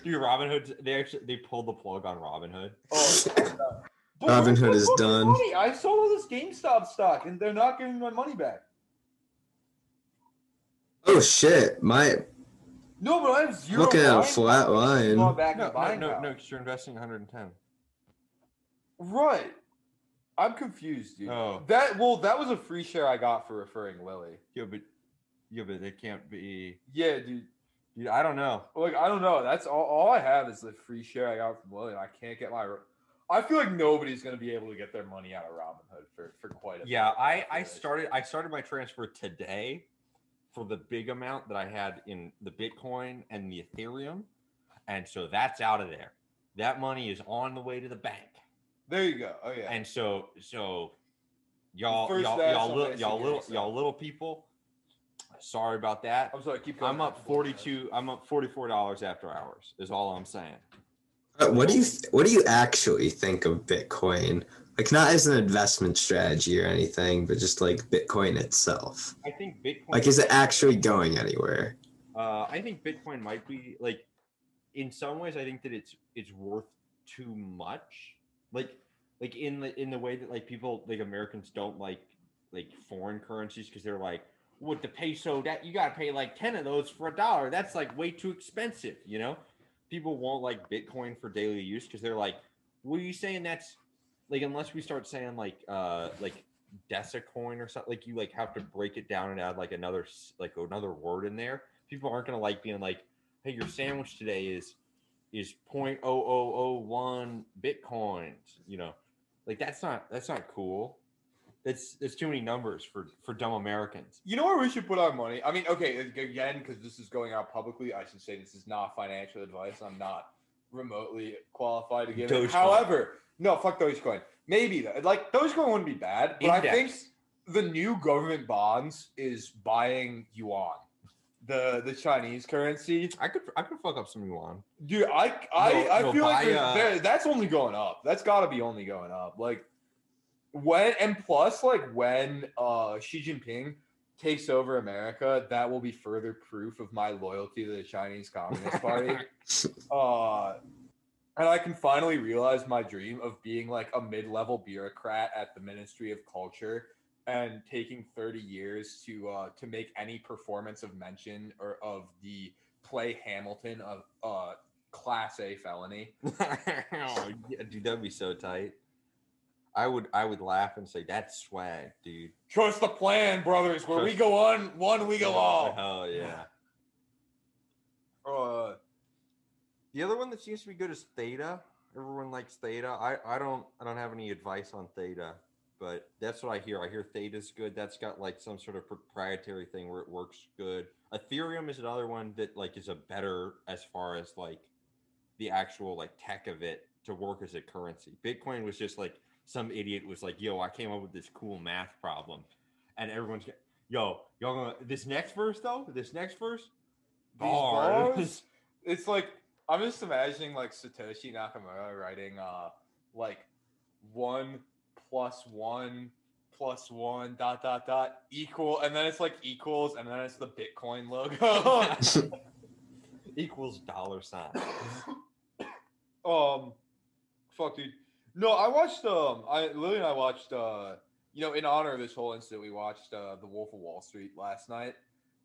Speaker 2: Dude, Robinhood, they actually they pulled the plug on Robinhood.
Speaker 1: Oh, but
Speaker 3: Robinhood
Speaker 1: where's
Speaker 3: is done.
Speaker 1: money? I sold all this GameStop stock, and they're not giving me my money back.
Speaker 3: Oh shit! My
Speaker 1: No, but I have zero.
Speaker 3: Looking at a
Speaker 1: buying
Speaker 3: flat
Speaker 1: power.
Speaker 3: line.
Speaker 1: Going back
Speaker 2: No,
Speaker 1: and
Speaker 2: no,
Speaker 1: buying
Speaker 2: no, no, because you're investing 110.
Speaker 1: Right. I'm confused, dude.
Speaker 2: Oh.
Speaker 1: That well, that was a free share I got for referring Lily.
Speaker 2: Yeah, but yeah, but they can't be.
Speaker 1: Yeah, dude.
Speaker 2: Dude, I don't know.
Speaker 1: Like I don't know. That's all. All I have is the free share I got from Lily. I can't get my. I feel like nobody's gonna be able to get their money out of Robinhood for for quite a.
Speaker 2: Yeah, I I started I started my transfer today for the big amount that I had in the Bitcoin and the Ethereum, and so that's out of there. That money is on the way to the bank,
Speaker 1: There you go. Oh yeah.
Speaker 2: and so so y'all y'all y'all little, y'all little y'all little people. Sorry about that.
Speaker 1: I'm sorry. Keep going.
Speaker 2: I'm up forty two. I'm up forty four dollars after hours. Is all I'm saying.
Speaker 3: What do you what do you actually think of Bitcoin? Like not as an investment strategy or anything, but just like Bitcoin itself.
Speaker 2: I think Bitcoin.
Speaker 3: Like, is it actually going anywhere?
Speaker 2: Uh, I think Bitcoin might be like, in some ways, I think that it's it's worth too much. Like, like in the in the way that like people like Americans don't like like foreign currencies because they're like, with the peso that you gotta pay like ten of those for a dollar. That's like way too expensive. You know, people won't like Bitcoin for daily use because they're like, what are you saying? That's like unless we start saying like uh like Desicoin or something. Like you like have to break it down and add like another like another word in there. People aren't gonna like being like, hey, your sandwich today is is point oh oh oh one bitcoins. You know, like that's not that's not cool. That's that's too many numbers for for dumb Americans.
Speaker 1: You know where we should put our money? I mean, okay, again, because this is going out publicly, I should say this is not financial advice. I'm not remotely qualified to give it.
Speaker 2: Dogecoin.
Speaker 1: However, no, fuck Dogecoin. Maybe though. like Dogecoin wouldn't be bad, but I think the new government bonds is buying yuan, the the Chinese currency.
Speaker 2: I could I could fuck up some yuan.
Speaker 1: Dude, I I,
Speaker 2: No,
Speaker 1: I
Speaker 2: no,
Speaker 1: feel like
Speaker 2: buy,
Speaker 1: there's-
Speaker 2: uh,
Speaker 1: that's only going up. That's got to be only going up. Like when and plus like when uh Xi Jinping takes over America, that will be further proof of my loyalty to the Chinese Communist Party. uh and I can finally realize my dream of being like a mid-level bureaucrat at the Ministry of Culture and taking 30 years to uh to make any performance of mention or of the play Hamilton of uh class A felony.
Speaker 2: oh, yeah, dude, that'd be so tight. I would I would laugh and say that's swag, dude.
Speaker 1: Trust the plan, brothers. Where we go on, one we go all.
Speaker 2: Oh yeah.
Speaker 1: Uh,
Speaker 2: The other one that seems to be good is Theta. Everyone likes Theta. I, I don't I don't have any advice on Theta, but that's what I hear. I hear Theta's good. That's got like some sort of proprietary thing where it works good. Ethereum is another one that like is a better as far as like the actual like tech of it to work as a currency. Bitcoin was just like some idiot was like, "Yo, I came up with this cool math problem," and everyone's "Yo, y'all gonna this next verse though? This next verse,
Speaker 1: These
Speaker 2: bars."
Speaker 1: bars? it's like I'm just imagining like Satoshi Nakamoto writing uh like one plus one plus one dot dot dot equal and then it's like equals and then it's the Bitcoin logo.
Speaker 2: equals dollar sign.
Speaker 1: um fuck dude. No, I watched um I Lily and I watched uh you know in honor of this whole incident we watched uh The Wolf of Wall Street last night.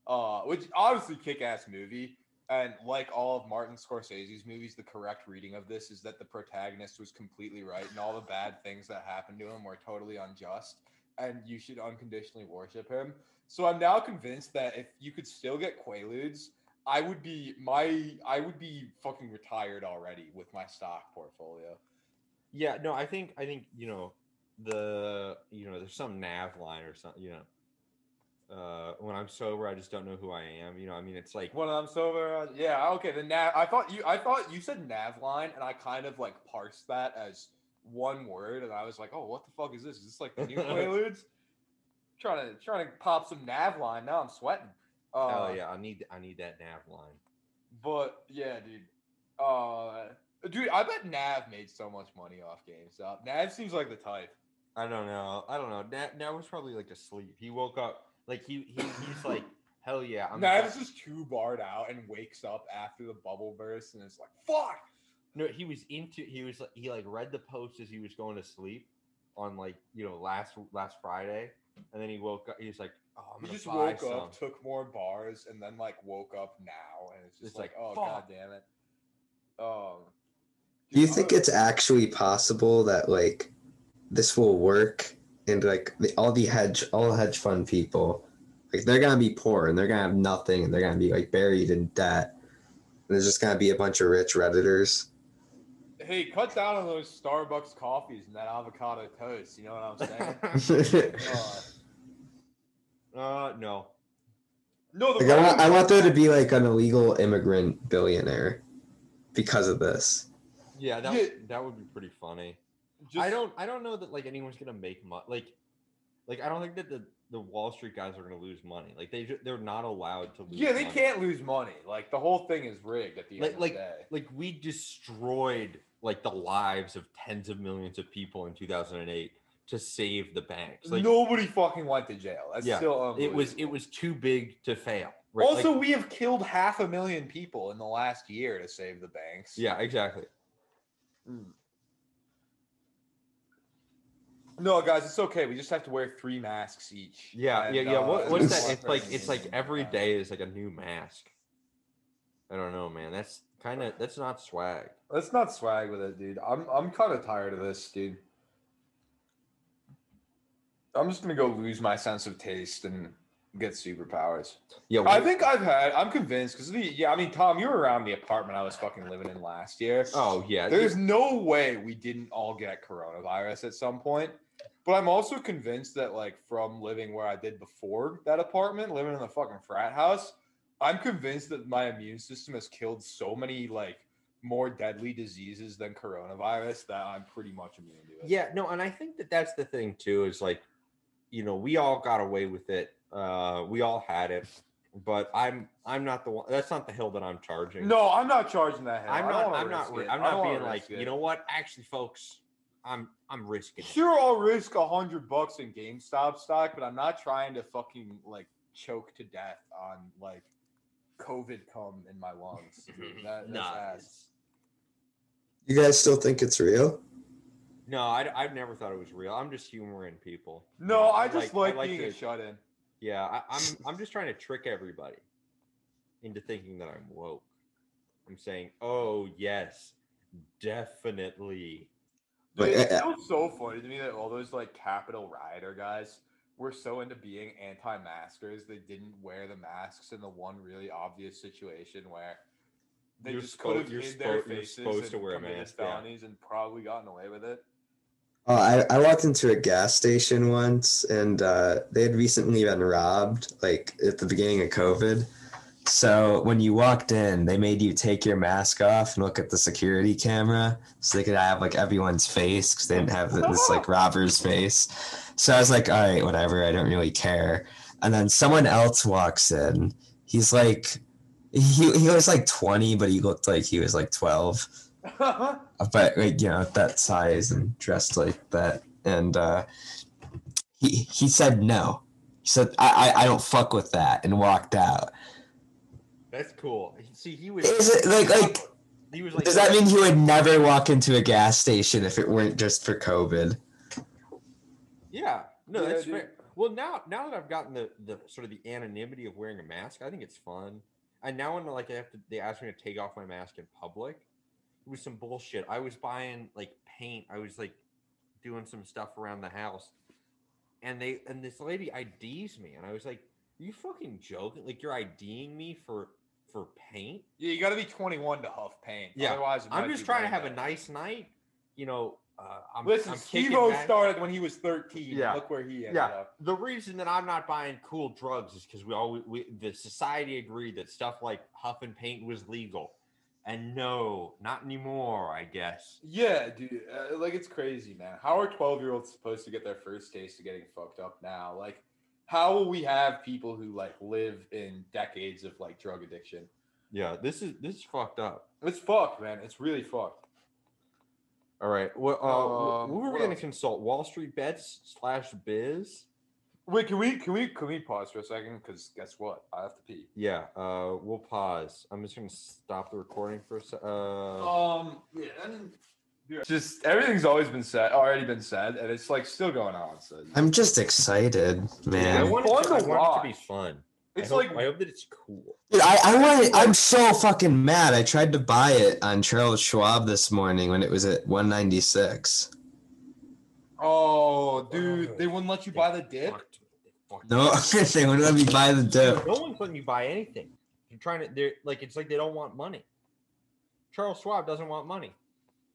Speaker 1: Uh which obviously kick ass movie. And like all of Martin Scorsese's movies, the correct reading of this is that the protagonist was completely right and all the bad things that happened to him were totally unjust and you should unconditionally worship him. So I'm now convinced that if you could still get Quaaludes, I would be my I would be fucking retired already with my stock portfolio.
Speaker 2: Yeah, no, I think I think you know the you know there's some nav line or something. You know, uh, when I'm sober, I just don't know who I am. You know, I mean, it's like
Speaker 1: When I'm sober, uh, yeah, okay. The nav. I thought you. I thought you said nav line, and I kind of like parsed that as one word, and I was like, oh, what the fuck is this? Is this like the new Quaaludes? trying to trying to pop some nav line. Now I'm sweating. Uh,
Speaker 2: oh yeah, I need I need that nav line.
Speaker 1: But yeah, dude. Uh, dude, I bet Nav made so much money off GameStop. Nav seems like the type.
Speaker 2: I don't know. I don't know. That that was probably like asleep. He woke up like he, he he's like hell yeah. I'm
Speaker 1: Nav's just too barred out and wakes up after the bubble burst and it's like, fuck.
Speaker 2: No, he was into. He was like he like read the post as he was going to sleep on like you know last last Friday, and then he woke up. He was like, "Oh, I'm
Speaker 1: He just woke
Speaker 2: some."
Speaker 1: up, took more bars, and then like woke up now, and it's just
Speaker 2: It's
Speaker 1: like,
Speaker 2: like,
Speaker 1: oh
Speaker 2: fuck.
Speaker 1: god damn it. Um,
Speaker 3: Do you think it's actually possible that like this will work and like the, all the hedge all hedge fund people like they're gonna be poor and they're gonna have nothing and they're gonna be like buried in debt. And there's just gonna be a bunch of rich redditors.
Speaker 1: Hey, cut down on those Starbucks coffees and that avocado toast. You know what I'm saying? uh,
Speaker 2: uh, no.
Speaker 1: no, the
Speaker 3: Like I want, I want there to be like an illegal immigrant billionaire because of this.
Speaker 2: Yeah, that
Speaker 1: Yeah.
Speaker 2: that would be pretty funny.
Speaker 1: just-
Speaker 2: I don't I don't know that like anyone's gonna make money. Like, like I don't think that the the Wall Street guys are gonna lose money. Like they ju- they're not allowed to lose.
Speaker 1: Yeah, they
Speaker 2: money.
Speaker 1: can't lose money. Like the whole thing is rigged at the
Speaker 2: Like
Speaker 1: end
Speaker 2: like
Speaker 1: of the day.
Speaker 2: like we destroyed like the lives of tens of millions of people in 2008 to save the banks. Like
Speaker 1: Nobody fucking went to jail. That's
Speaker 2: Yeah,
Speaker 1: still
Speaker 2: it was it was too big to fail. right? Like-
Speaker 1: Also, we have killed half a million people in the last year to save the banks.
Speaker 2: yeah, exactly.
Speaker 1: No, guys, it's okay. We just have to wear three masks each.
Speaker 2: Yeah,
Speaker 1: And,
Speaker 2: yeah, yeah. What,
Speaker 1: uh,
Speaker 2: what's that? It's like it's like every day is like a new mask. I don't know, man. That's kind of that's not swag.
Speaker 1: Let's not swag with it, dude. I'm I'm kind of tired of this, dude. I'm just gonna go lose my sense of taste and get superpowers.
Speaker 2: Yeah,
Speaker 1: I think I've had. I'm convinced because the yeah. I mean, Tom, you were around the apartment I was fucking living in last year.
Speaker 2: Oh yeah,
Speaker 1: There's no way we didn't all get coronavirus at some point. But I'm also convinced that, like, from living where I did before that apartment, living in the fucking frat house, I'm convinced that my immune system has killed so many, like, more deadly diseases than coronavirus that I'm pretty much immune to it.
Speaker 2: Yeah, no, and I think that that's the thing too. Is like, you know, we all got away with it. Uh, we all had it, but I'm I'm not the one. That's not the hill that I'm charging.
Speaker 1: No, I'm not charging that. Hill.
Speaker 2: I'm
Speaker 1: don't
Speaker 2: I'm not.
Speaker 1: risk it.
Speaker 2: I'm not being like,
Speaker 1: risk
Speaker 2: you know what? Actually, folks, I'm I'm risking it.
Speaker 1: Sure, I'll risk a hundred bucks in GameStop stock, but I'm not trying to fucking like choke to death on like COVID cum in my lungs. That, that's
Speaker 2: Nah,
Speaker 1: ass.
Speaker 3: You guys still think it's real?
Speaker 2: No, I, I've never thought it was real. I'm just humoring people. You
Speaker 1: No,
Speaker 2: know,
Speaker 1: I just
Speaker 2: I
Speaker 1: like, being
Speaker 2: to-
Speaker 1: a shut in.
Speaker 2: Yeah, I, I'm I'm just trying to trick everybody into thinking that I'm woke. I'm saying, oh yes, definitely.
Speaker 3: But,
Speaker 1: Dude, it's still so funny to me that all those like Capitol rioter guys were so into being anti-maskers they didn't wear the masks in the one really obvious situation where they
Speaker 2: You're
Speaker 1: just could have
Speaker 2: suppo- you're
Speaker 1: hid their
Speaker 2: suppo- you're
Speaker 1: faces
Speaker 2: supposed
Speaker 1: and
Speaker 2: to wear a
Speaker 1: committed
Speaker 2: mask, yeah.
Speaker 1: felonies and probably gotten away with it.
Speaker 3: Oh, I, I walked into a gas station once and uh, they had recently been robbed, like at the beginning of COVID. So when you walked in, they made you take your mask off and look at the security camera so they could have like everyone's face because they didn't have this like robber's face. So I was like, all right, whatever, I don't really care. And then someone else walks in. He's like, he, he was like 20, but he looked like he was like 12 but like you know that size and dressed like that and uh he he said no he said i i, I don't fuck with that and walked out
Speaker 2: That's cool. See, he was.
Speaker 3: is it like like
Speaker 2: He was like.
Speaker 3: does that mean he would never walk into a gas station if it weren't just for covid
Speaker 2: Yeah. No,
Speaker 1: Yeah,
Speaker 2: that's
Speaker 1: dude.
Speaker 2: fair. Well, now now that I've gotten the the sort of the anonymity of wearing a mask, I think it's fun. And now when like I have to, they ask me to take off my mask in public. It was some bullshit. I was buying like paint. I was like doing some stuff around the house, and they and this lady IDs me, and I was like, "Are you fucking joking? Like you're IDing me for for paint?"
Speaker 1: Yeah, you got to be 21 to huff paint.
Speaker 2: Yeah,
Speaker 1: Otherwise,
Speaker 2: I'm just trying to have a nice night. You know, uh, I'm
Speaker 1: Listen,
Speaker 2: I'm kicking
Speaker 1: Steve-O
Speaker 2: back.
Speaker 1: started when he was 13.
Speaker 2: Yeah.
Speaker 1: Look where he ended
Speaker 2: Yeah.
Speaker 1: up.
Speaker 2: the reason that I'm not buying cool drugs is because we all we, the society agreed that stuff like huff and paint was legal, and no, not anymore. I guess.
Speaker 1: Yeah, dude. Uh, like, it's crazy, man. How are 12 year olds supposed to get their first taste of getting fucked up now? Like, how will we have people who, like, live in decades of, like, drug addiction?
Speaker 2: Yeah, this is this is fucked up.
Speaker 1: It's fucked, man. It's really fucked.
Speaker 2: All right, what uh,
Speaker 1: Um,
Speaker 2: what were we going to consult? Wall Street Bets slash Biz.
Speaker 1: Wait, can we can we can we pause for a second? Because guess what? I have to pee.
Speaker 2: Yeah, uh, we'll pause. I'm just going to stop the recording for a sec. Uh,
Speaker 1: Um, yeah, and just everything's always been said, already been said, and it's like still going on. So
Speaker 3: i'm just excited
Speaker 2: I
Speaker 3: man
Speaker 2: want, it
Speaker 1: fun
Speaker 2: to, I
Speaker 1: to
Speaker 2: want it to be fun.
Speaker 1: it's
Speaker 2: I hope,
Speaker 1: like
Speaker 2: I hope that it's cool.
Speaker 3: Dude, I, I wanted, I'm so fucking mad. I tried to buy it on Charles Schwab this morning when it was at 196.
Speaker 1: Oh, dude,
Speaker 2: Oh,
Speaker 1: they wouldn't let you buy the dip.
Speaker 3: No,
Speaker 2: me.
Speaker 3: they wouldn't let me buy the dip.
Speaker 2: No one's letting you buy anything. You're trying to. They're like it's like they don't want money. Charles Schwab doesn't want money.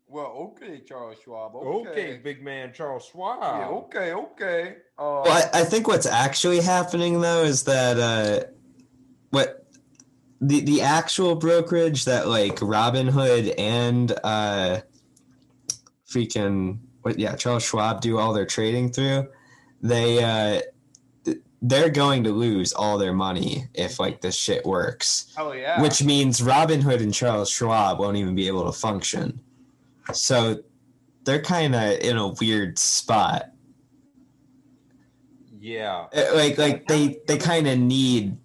Speaker 1: Well, okay, Charles Schwab.
Speaker 2: Okay,
Speaker 1: Okay.
Speaker 2: big man, Charles Schwab.
Speaker 1: Yeah, okay, okay. Uh,
Speaker 3: Well, I, I think what's actually happening though is that uh, what the the actual brokerage that like Robinhood and uh, freaking what yeah Charles Schwab do all their trading through, they uh, th- they're going to lose all their money if like this shit works.
Speaker 1: hell yeah.
Speaker 3: which means Robinhood and Charles Schwab won't even be able to function. So they're kind of in a weird spot.
Speaker 2: Yeah.
Speaker 3: Uh, Like like they they kind of need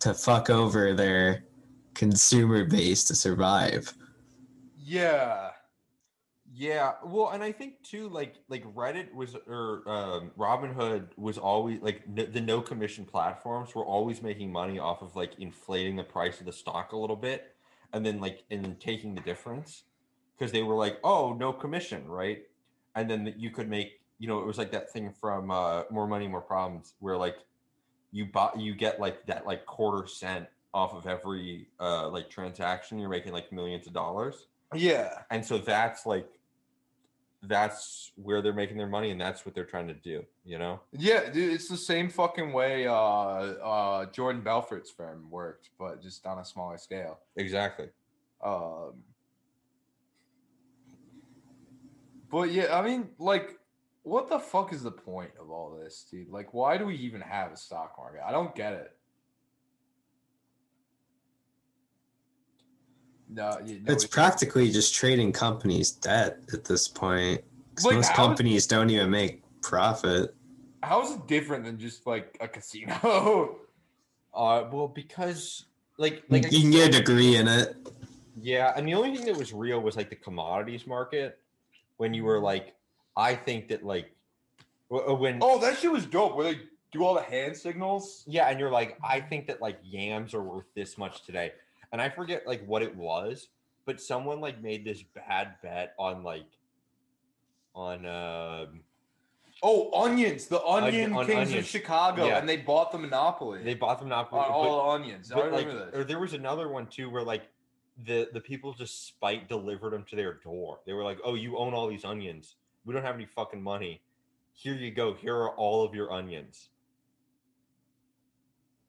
Speaker 3: to fuck over their consumer base to survive.
Speaker 1: yeah.
Speaker 2: Yeah, well, and I think too, like like Reddit was or um, Robinhood was always like n- the no commission platforms were always making money off of like inflating the price of the stock a little bit, and then like and then taking the difference because they were like, oh, no commission, right? And then you could make you know, it was like that thing from uh, More Money, More Problems, where like you bought, you get like that like quarter cent off of every uh, like transaction. You're making like millions of dollars,
Speaker 1: Yeah.
Speaker 2: and so that's like that's where they're making their money, and that's what they're trying to do. You know?
Speaker 1: Yeah, dude, it's the same fucking way uh, uh, Jordan Belfort's firm worked, but just on a smaller scale.
Speaker 2: Exactly.
Speaker 1: Um, but yeah, I mean, like, what the fuck is the point of all this, dude? Like, why do we even have a stock market? I don't get it. No, you- no,
Speaker 3: It's practically just trading companies' debt at this point.
Speaker 1: Like,
Speaker 3: most
Speaker 1: how is-
Speaker 3: companies don't even make profit.
Speaker 1: How is it different than just like a casino?
Speaker 2: Uh, well, because like like
Speaker 3: you can get a degree in it.
Speaker 2: Yeah, and the only thing that was real was like the commodities market when you were like, I think that like uh, when
Speaker 1: oh, that shit was dope. Where they do all the hand signals.
Speaker 2: yeah, and you're like, I think that like yams are worth this much today, and I forget like what it was, but someone like made this bad bet on like on um
Speaker 1: Oh, onions! The onion
Speaker 2: on
Speaker 1: kings of
Speaker 2: onions.
Speaker 1: Chicago,
Speaker 2: Yeah.
Speaker 1: and they bought the monopoly.
Speaker 2: they bought them not
Speaker 1: on all onions. I
Speaker 2: but like
Speaker 1: remember
Speaker 2: or
Speaker 1: this.
Speaker 2: there was another one too where like the the people just spite delivered them to their door they were like oh you own all these onions we don't have any fucking money here you go here are all of your onions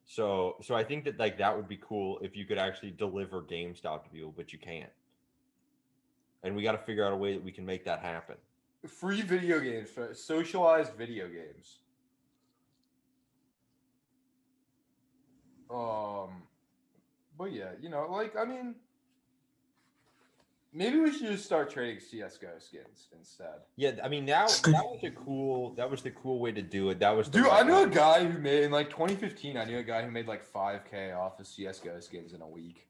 Speaker 2: so so i think that like that would be cool if you could actually deliver gamestop to people but you can't and we got to figure out a way that we can make that happen
Speaker 1: Free video games, socialized video games. Um, but yeah, you know, like I mean, maybe we should just start trading CS:GO skins instead.
Speaker 2: yeah i mean that that was a cool that was the cool way to do it that was the
Speaker 1: Dude,
Speaker 2: right
Speaker 1: I knew a guy who made in like 2015. I knew a guy who made like 5k off of CS:GO skins in a week.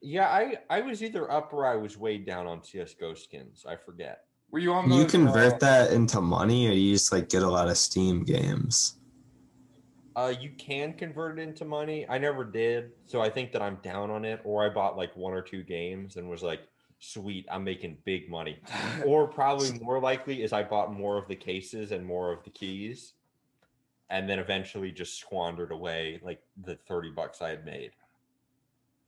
Speaker 2: Yeah, I I was either up or I was way down on CS:GO skins. I forget.
Speaker 1: Were you on?
Speaker 3: You convert
Speaker 1: uh,
Speaker 3: that into money, or you just like get a lot of Steam games.
Speaker 2: Uh, you can convert it into money. I never did, so I think that I'm down on it. Or I bought like one or two games and was like, "Sweet, I'm making big money." Or probably more likely is I bought more of the cases and more of the keys, and then eventually just squandered away like the thirty bucks I had made.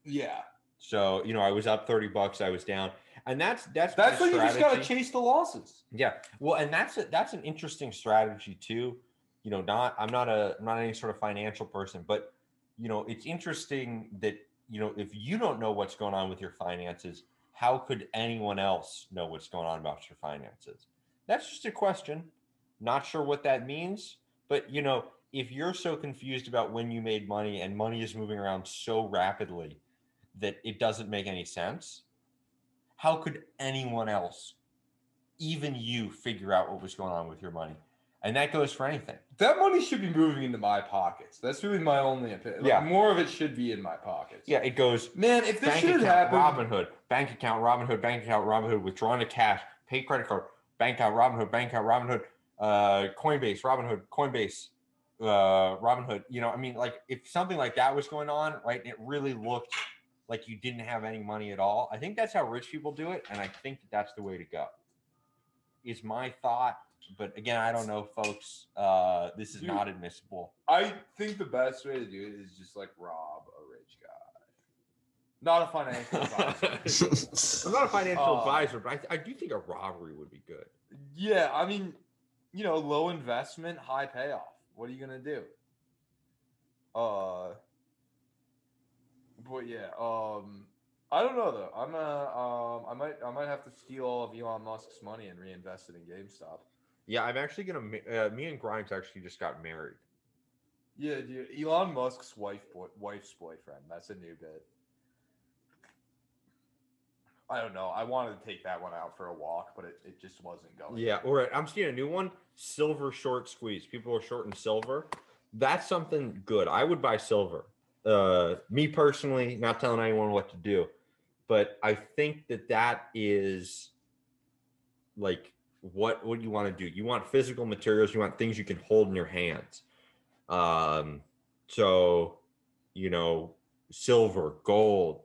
Speaker 1: yeah,
Speaker 2: So you know, I was up thirty bucks, I was down, and that's that's
Speaker 1: that's when you just gotta chase the losses.
Speaker 2: Yeah. Well, and that's a, that's an interesting strategy too. You know, not I'm not a I'm not any sort of financial person, but you know, it's interesting that you know if you don't know what's going on with your finances, how could anyone else know what's going on about your finances? That's just a question. Not sure what that means, but you know, if you're so confused about when you made money and money is moving around so rapidly that it doesn't make any sense, how could anyone else even you figure out what was going on with your money. And that goes for anything.
Speaker 1: That money should be moving into my pockets. That's really my only opinion. Like,
Speaker 2: Yeah.
Speaker 1: more of it should be in my pockets.
Speaker 2: Yeah, it goes
Speaker 1: man. If this shit
Speaker 2: account,
Speaker 1: happened,
Speaker 2: Robinhood, bank account, Robinhood, bank account, Robinhood, withdrawing to cash, pay credit card, bank account, Robinhood, bank account, Robinhood, uh, Coinbase, Robinhood, Coinbase, uh, Robinhood. You know, I mean, like if something like that was going on, right, and it really looked like you didn't have any money at all. I think that's how rich people do it, and I think that that's the way to go. Is my thought, but again, I don't know, folks. Uh, this is
Speaker 1: Dude.
Speaker 2: not admissible.
Speaker 1: I think the best way to do it is just like rob a rich guy, not a financial advisor.
Speaker 2: I'm not a financial
Speaker 1: Uh,
Speaker 2: advisor, but I, th- I do think a robbery would be good.
Speaker 1: yeah, I mean, you know, low investment, high payoff. What are you gonna do? Uh, but yeah, um, I don't know though. I'm a, um, I might, I might have to steal all of Elon Musk's money and reinvest it in GameStop.
Speaker 2: Yeah, I'm actually gonna. Uh, me and Grimes actually just got married.
Speaker 1: Yeah, dude. Elon Musk's wife, boy, wife's boyfriend. That's a new bit. I don't know. I wanted to take that one out for a walk, but it, it just wasn't going.
Speaker 2: Yeah, all right. I'm seeing a new one: silver short squeeze. People are short in silver. That's something good. I would buy silver. Uh, me personally, not telling anyone what to do, but I think that that is like what what you want to do. You want physical materials. You want things you can hold in your hands. Um, so you know, silver, gold.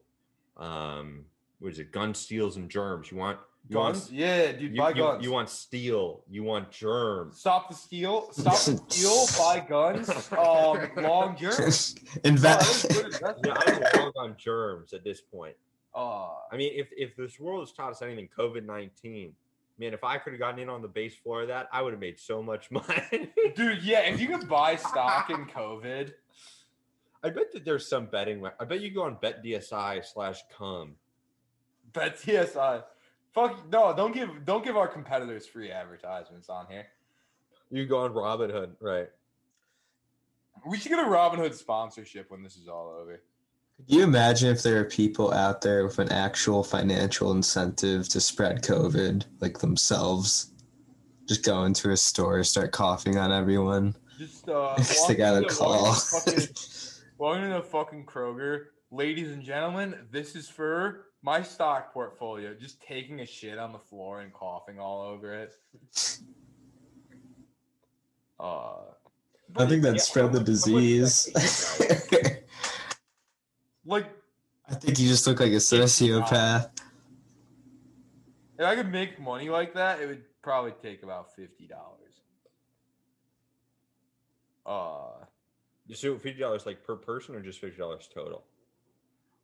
Speaker 2: Um, what is it? Gun steels and germs. You want You want-
Speaker 1: Guns? Yeah, dude,
Speaker 2: You,
Speaker 1: buy
Speaker 2: you-
Speaker 1: guns.
Speaker 2: you want steel. You want germs.
Speaker 1: stop the steel. Stop the steal. buy guns. Um, long germs. That was
Speaker 3: Invest.
Speaker 1: good.
Speaker 2: Yeah, I'm long on germs at this point.
Speaker 1: Uh,
Speaker 2: I mean, if if this world has taught us anything, COVID nineteen. Man, if I could have gotten in on the base floor of that, I would have made so much money.
Speaker 1: dude, yeah, if you could buy stock in COVID,
Speaker 2: I bet that there's some betting. I bet you go on BetDSI slash cum.
Speaker 1: bet TSI. Fuck no! Don't give don't give our competitors free advertisements on here.
Speaker 2: You go on Robinhood, right?
Speaker 1: We should get a Robinhood sponsorship when this is all over.
Speaker 3: Could you imagine if there are people out there with an actual financial incentive to spread COVID, like themselves? Just go into a store, start coughing on everyone.
Speaker 1: Just uh,
Speaker 3: they got a call.
Speaker 1: fucking- Walking into fucking Kroger, ladies and gentlemen, this is for my stock portfolio. Just taking a shit on the floor and coughing all over it. Uh,
Speaker 3: I think that
Speaker 2: Yeah,
Speaker 3: spread the
Speaker 2: much- how much does
Speaker 3: disease.
Speaker 2: that
Speaker 1: like
Speaker 3: I think you just look like a sociopath.
Speaker 1: if I could make money like that, it would probably take about fifty dollars. Uh you
Speaker 2: So fifty dollars like per person or just fifty dollars total?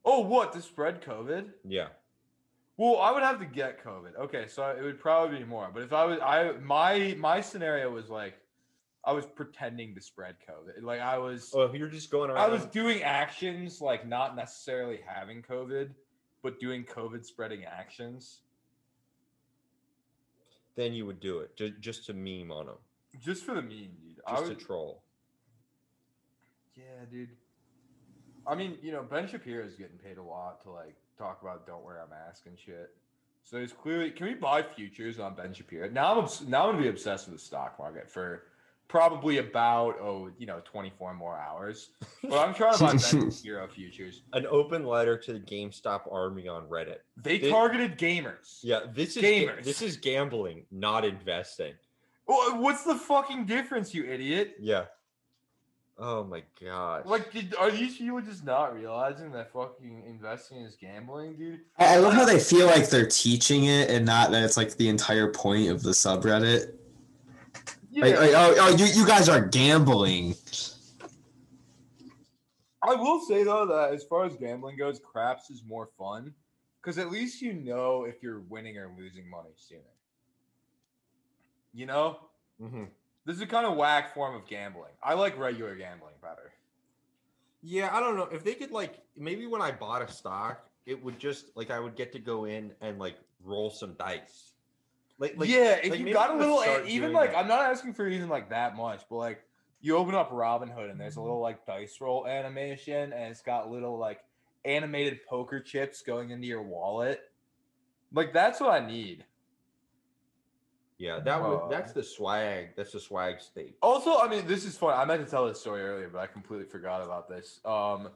Speaker 1: oh, what to spread COVID?
Speaker 2: Yeah.
Speaker 1: Well, I would have to get COVID. Okay, so it would probably be more. But if I was, I my my scenario was like, I was pretending to spread COVID. Like I was,
Speaker 2: Oh, you're just going around.
Speaker 1: I was doing actions like not necessarily having COVID, but doing COVID spreading actions
Speaker 2: then you would do it just just to meme on them,
Speaker 1: just for the meme, dude.
Speaker 2: Just
Speaker 1: would,
Speaker 2: to troll.
Speaker 1: yeah, dude. I mean, you know, Ben Shapiro is getting paid a lot to like talk about don't wear a mask and shit. So it's clearly, can we buy futures on Ben Shapiro? Now I'm obs- now I'm gonna be obsessed with the stock market for probably about oh you know 24 more hours. But I'm trying to buy Ben Shapiro futures.
Speaker 2: An open letter to the GameStop army on Reddit.
Speaker 1: They
Speaker 2: They-
Speaker 1: targeted gamers.
Speaker 2: Yeah, this is
Speaker 1: Gamers.
Speaker 2: this is gambling, not investing.
Speaker 1: Wha- What's the fucking difference, you idiot?
Speaker 2: Yeah. Oh my god.
Speaker 1: Like, did, are these people just not realizing that fucking investing is gambling, dude?
Speaker 3: I I love how they feel like they're teaching it and not that it's like the entire point of the subreddit.
Speaker 1: Yeah,
Speaker 3: Like, like, oh, oh you, you guys are gambling.
Speaker 1: I will say though that as far as gambling goes, craps is more fun because at least you know if you're winning or losing money sooner. You know,
Speaker 2: Mhm.
Speaker 1: this is a kind of whack form of gambling. I like regular gambling better.
Speaker 2: Yeah, I don't know if they could like maybe when I bought a stock, it would just like I would get to go in and like roll some dice. Like, like
Speaker 1: yeah, if
Speaker 2: like,
Speaker 1: you got a
Speaker 2: I'm gonna
Speaker 1: little, even like
Speaker 2: that.
Speaker 1: I'm not asking for even like that much, but like you open up Robinhood and there's a little like dice roll animation, and it's got little like animated poker chips going into your wallet. Like that's what I need.
Speaker 2: yeah, that would
Speaker 1: Uh,
Speaker 2: that's the swag. That's the swag state.
Speaker 1: Also, I mean, this is fun. I meant to tell this story earlier, but I completely forgot about this. Um,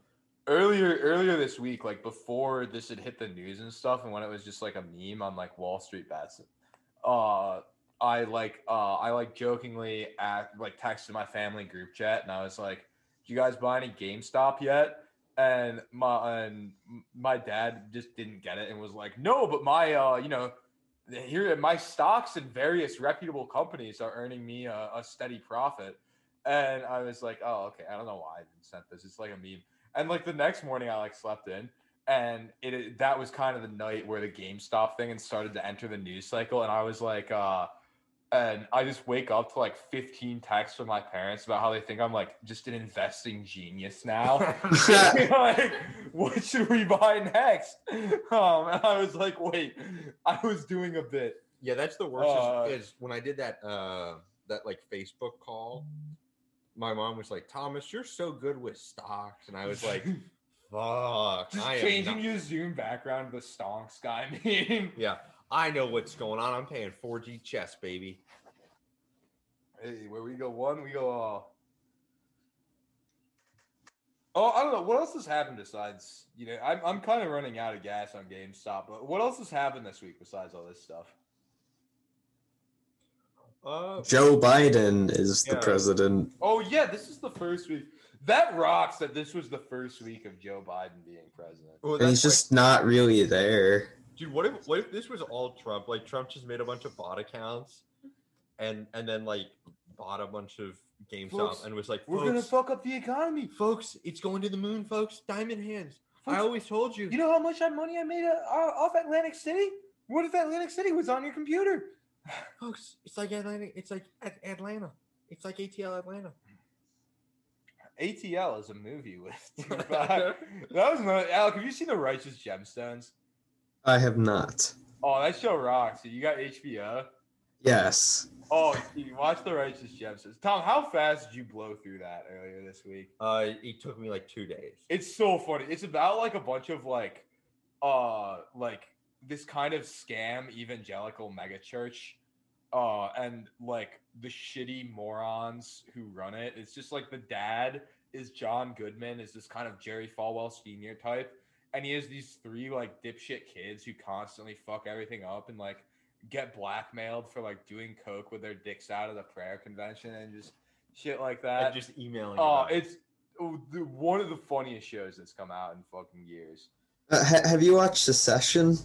Speaker 1: earlier, earlier this week, like before this had hit the news and stuff, and when it was just like a meme on like Wall Street bets, uh, I like, uh, I like jokingly at like texted my family group chat, and I was like, "You guys buy any GameStop yet?" And my and my dad just didn't get it and was like, "No, but my, uh, you know." here my stocks in various reputable companies are earning me a, a steady profit and i was like oh okay i don't know why i didn't send this it's like a meme and like the next morning i like slept in and it that was kind of the night where the gamestop thing and started to enter the news cycle and i was like uh and i just wake up to like 15 texts from my parents about how they think i'm like just an investing genius now like, what should we buy next? Um, and I was like, wait, I was doing a bit.
Speaker 2: Yeah, that's the worst.
Speaker 1: Uh,
Speaker 2: is, is when I did that uh that like Facebook call. My mom was like, "Thomas, you're so good with stocks," and I was like, "Fuck,
Speaker 1: just
Speaker 2: I
Speaker 1: changing
Speaker 2: not-
Speaker 1: your Zoom background to the stonks guy meme.
Speaker 2: Yeah, I know what's going on. I'm paying 4G chess, baby.
Speaker 1: Hey, where we go one, we go all. Oh, I don't know. What else has happened besides, you know, I'm, I'm kind of running out of gas on GameStop, but what else has happened this week besides all this stuff?
Speaker 2: Uh,
Speaker 3: Joe Biden is the president.
Speaker 1: Oh, yeah, this is the first week. That rocks that this was the first week of Joe Biden being president.
Speaker 2: well,
Speaker 3: And he's
Speaker 2: like-
Speaker 3: just not really there.
Speaker 2: Dude, what if what if this was all Trump? Like Trump just made a bunch of bot accounts, and and then like bought a bunch of GameStop
Speaker 1: Folks,
Speaker 2: and was like,
Speaker 1: We're gonna fuck up the economy.
Speaker 2: folks, it's going to the moon, folks. Diamond hands. I always told you.
Speaker 1: You know how much money I made uh, off Atlantic City? What if Atlantic City was on your computer?
Speaker 2: folks, it's like Atlanta. It's like Atlanta. It's like ATL Atlanta.
Speaker 1: ATL is a movie with. that was another. Alec, have you seen The Righteous Gemstones?
Speaker 3: I have not.
Speaker 1: Oh, that show rocks. You got HBO.
Speaker 3: Yes.
Speaker 1: Oh, you watch The Righteous Gemstones. Tom, how fast did you blow through that earlier this week?
Speaker 2: Uh, it took me like two days.
Speaker 1: It's so funny. It's about like a bunch of like, uh, like this kind of scam evangelical megachurch, uh, and like the shitty morons who run it. It's just like the dad is John Goodman, is this kind of Jerry Falwell Senior type, and he has these three like dipshit kids who constantly fuck everything up and like get blackmailed for like doing coke with their dicks out of the prayer convention and just shit like that.
Speaker 2: And just emailing.
Speaker 1: Oh,
Speaker 2: about
Speaker 1: it's oh, one of the funniest shows that's come out in fucking years.
Speaker 3: Uh, ha- have you watched the
Speaker 1: No,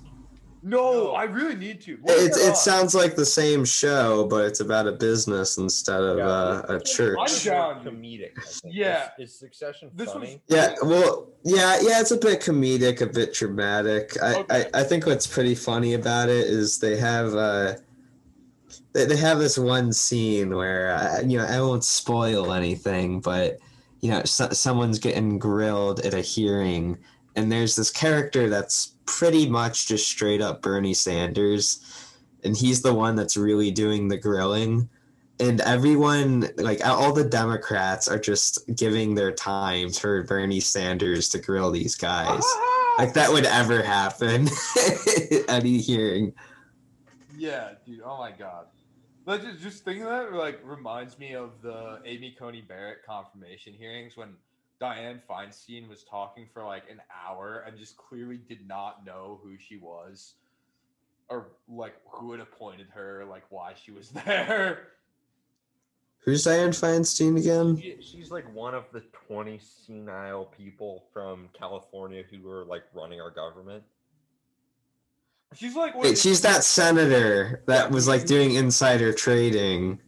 Speaker 2: No.
Speaker 1: I really need to. What is
Speaker 3: It, it sounds like the same show, but it's about a business instead of
Speaker 2: Yeah,
Speaker 3: uh, a church.
Speaker 1: I'm
Speaker 2: It's more
Speaker 1: down.
Speaker 2: comedic.
Speaker 1: Yeah.
Speaker 2: Is, is Succession
Speaker 1: This was-
Speaker 2: funny?
Speaker 3: Yeah, well, yeah, yeah, it's a bit comedic, a bit dramatic. I,
Speaker 1: Okay.
Speaker 3: I, I think what's pretty funny about it is they have uh, they, they have this one scene where uh, you know I won't spoil anything, but you know so, someone's getting grilled at a hearing, and there's this character that's pretty much just straight up Bernie Sanders, and he's the one that's really doing the grilling and everyone like all the democrats are just giving their time for bernie sanders to grill these guys ah! like that would ever happen at any hearing
Speaker 1: Yeah, dude. Oh my god. Like just, just thinking of that like reminds me of the Amy Coney Barrett confirmation hearings when Dianne Feinstein was talking for like an hour and just clearly did not know who she was or like who had appointed her, like why she was there.
Speaker 3: who's dianne feinstein again
Speaker 2: She, she's like one of the 20 senile people from California who are like running our government.
Speaker 1: She's like
Speaker 3: Wait, she's that senator that was like doing insider trading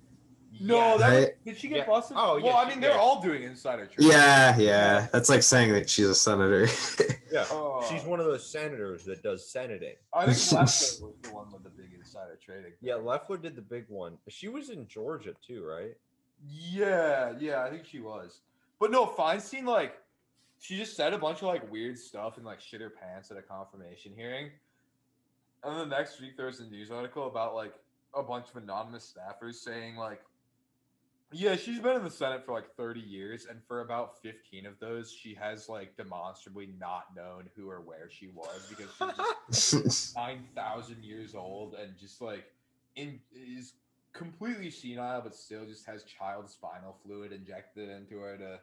Speaker 1: No, that
Speaker 3: Right?
Speaker 1: did she get
Speaker 2: Yeah.
Speaker 1: busted?
Speaker 2: Oh,
Speaker 1: well, I mean they're
Speaker 2: did.
Speaker 1: all doing insider trading.
Speaker 3: yeah yeah that's like saying that she's a senator
Speaker 2: Yeah.
Speaker 1: Oh.
Speaker 2: She's one of those senators that does senating.
Speaker 1: I think Lefko was the one with the big insider trading.
Speaker 2: Yeah, Loeffler did the big one. She was in Georgia too, right?
Speaker 1: Yeah, yeah, I think she was. But no, Feinstein like she just said a bunch of like weird stuff and like shit her pants at a confirmation hearing. And then the next week there was a news article about like a bunch of anonymous staffers saying like yeah, she's been in the Senate for like 30 years, and for about 15 of those, she has like demonstrably not known who or where she was because she's 9,000 years old and just like in is completely senile, but still just has child spinal fluid injected into her to,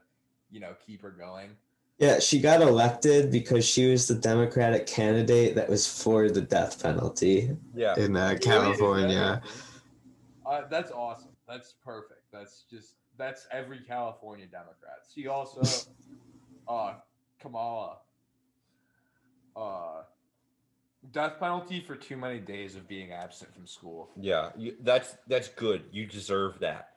Speaker 1: you know, keep her going.
Speaker 3: yeah she got elected because she was the democratic candidate that was for the death penalty
Speaker 2: Yeah.
Speaker 3: in uh,
Speaker 1: Really? Is that
Speaker 3: california?
Speaker 1: Uh, that's awesome. That's perfect. That's just that's every California Democrat. She also, uh, Kamala, uh, death penalty for too many days of being absent from school.
Speaker 2: Yeah, you, that's that's good. You deserve that.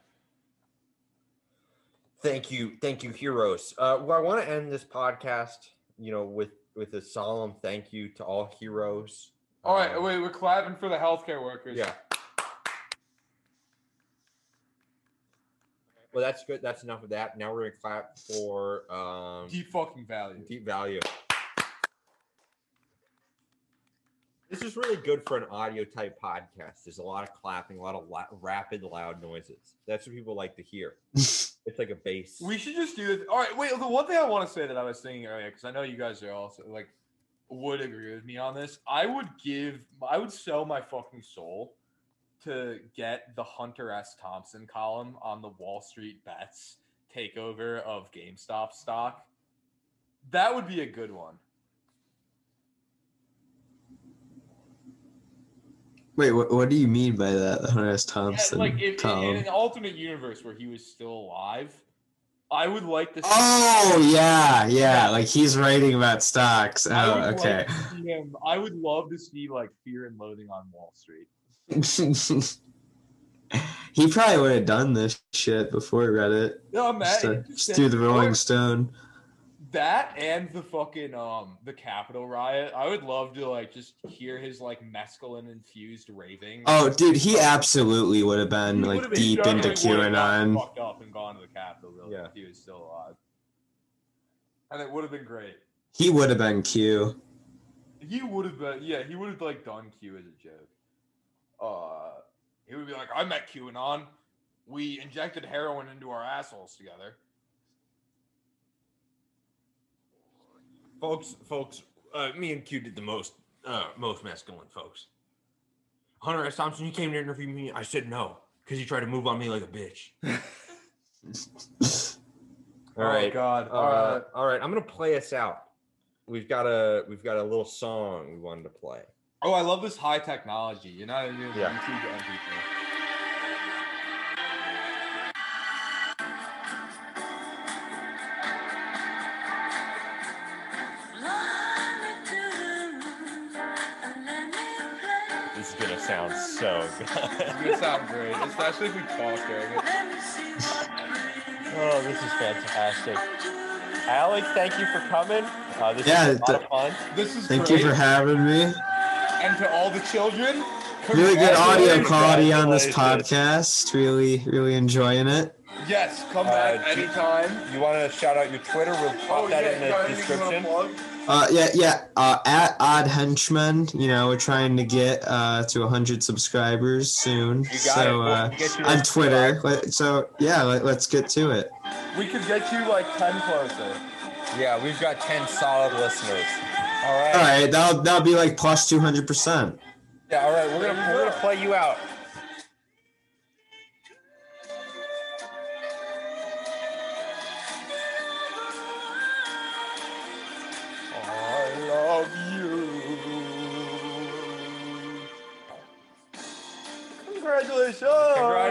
Speaker 2: Thank you, thank you, heroes. Uh, well, I want to end this podcast, you know, with with a solemn thank you to all heroes.
Speaker 1: All right,
Speaker 2: Um,
Speaker 1: wait, we're clapping for the healthcare workers.
Speaker 2: Yeah. Well, that's good. That's enough of that. Now we're gonna clap for um,
Speaker 1: deep fucking value.
Speaker 2: deep value. This is really good for an audio type podcast. There's a lot of clapping, a lot of la- rapid, loud noises. That's what people like to hear. it's like a bass.
Speaker 1: We should just do this. All right, wait. The one thing I want to say that I was thinking earlier, because I know you guys are also like would agree with me on this. I would give, I would sell my fucking soul to get the Hunter S. Thompson column on the Wall Street Bets takeover of GameStop stock. That would be a good one.
Speaker 3: Wait, what, what do you mean by that? Hunter S.
Speaker 1: Yeah,
Speaker 3: Thompson
Speaker 1: like if, in, in an alternate universe where he was still alive, I would like to. See,
Speaker 3: Oh yeah, yeah. Like he's writing about stocks. Oh,
Speaker 1: like
Speaker 3: okay.
Speaker 1: him. I would love to see like Fear and Loathing on Wall Street.
Speaker 3: He probably would have done this shit before Reddit.
Speaker 1: No, man.
Speaker 3: Just, to- just through the Rolling Stone.
Speaker 1: That and the fucking um the Capitol riot. I would love to like just hear his like mescaline infused raving.
Speaker 3: Oh, dude, he absolutely would have been
Speaker 1: He
Speaker 3: like
Speaker 1: would've been-
Speaker 3: deep into
Speaker 1: definitely would've gotten
Speaker 3: QAnon.
Speaker 1: Fucked up and gone to the Capitol really
Speaker 2: Yeah.
Speaker 1: if he was still alive. And it would have been great.
Speaker 3: He would have been Q.
Speaker 1: He would have been yeah, he would have like done Q as a joke. Uh he would be like, I met QAnon. We injected heroin into our assholes together.
Speaker 2: folks, folks, uh, me and Q did the most, uh, most masculine, folks. Hunter S. Thompson, you came to interview me. I said no because you tried to move on me like a bitch. All right,
Speaker 1: Oh god.
Speaker 2: uh,
Speaker 1: All right.
Speaker 2: all right. I'm gonna play us out. We've got a, we've got a little song we wanted to play.
Speaker 1: Oh, I love this high technology. You know, you
Speaker 2: Yeah.
Speaker 1: YouTube to MP3.
Speaker 4: This is gonna sound so
Speaker 1: It's gonna sound great, especially if we talk during it.
Speaker 4: oh, this is fantastic. Alec, thank you for coming. Uh, this
Speaker 3: Yeah,
Speaker 4: is a lot
Speaker 3: th-
Speaker 4: of fun.
Speaker 1: This is
Speaker 3: Thank
Speaker 1: great.
Speaker 3: you for having me.
Speaker 1: And to all the children.
Speaker 3: Really good audio quality on this podcast. Really, really enjoying it.
Speaker 1: Yes, come
Speaker 2: Uh,
Speaker 1: back
Speaker 2: do-
Speaker 1: anytime.
Speaker 2: You want to shout out your Twitter? We'll pop that in the
Speaker 1: anything
Speaker 2: description.
Speaker 3: Uh, yeah, yeah. Uh, at Odd Henchman, you know, we're trying to get uh, to 100 subscribers soon.
Speaker 2: You got
Speaker 3: so
Speaker 2: it.
Speaker 3: Uh,
Speaker 2: you
Speaker 3: on Twitter. Let- So yeah, let, let's get to it.
Speaker 1: We could get you like ten closer.
Speaker 2: Yeah, we've got ten solid listeners. All right.
Speaker 3: All right, that'll that'll be like plus 200. percent
Speaker 2: Yeah. All right. We're gonna we're gonna play you out.
Speaker 1: I love you. Congratulations.
Speaker 2: Congratulations.
Speaker 1: Congratulations.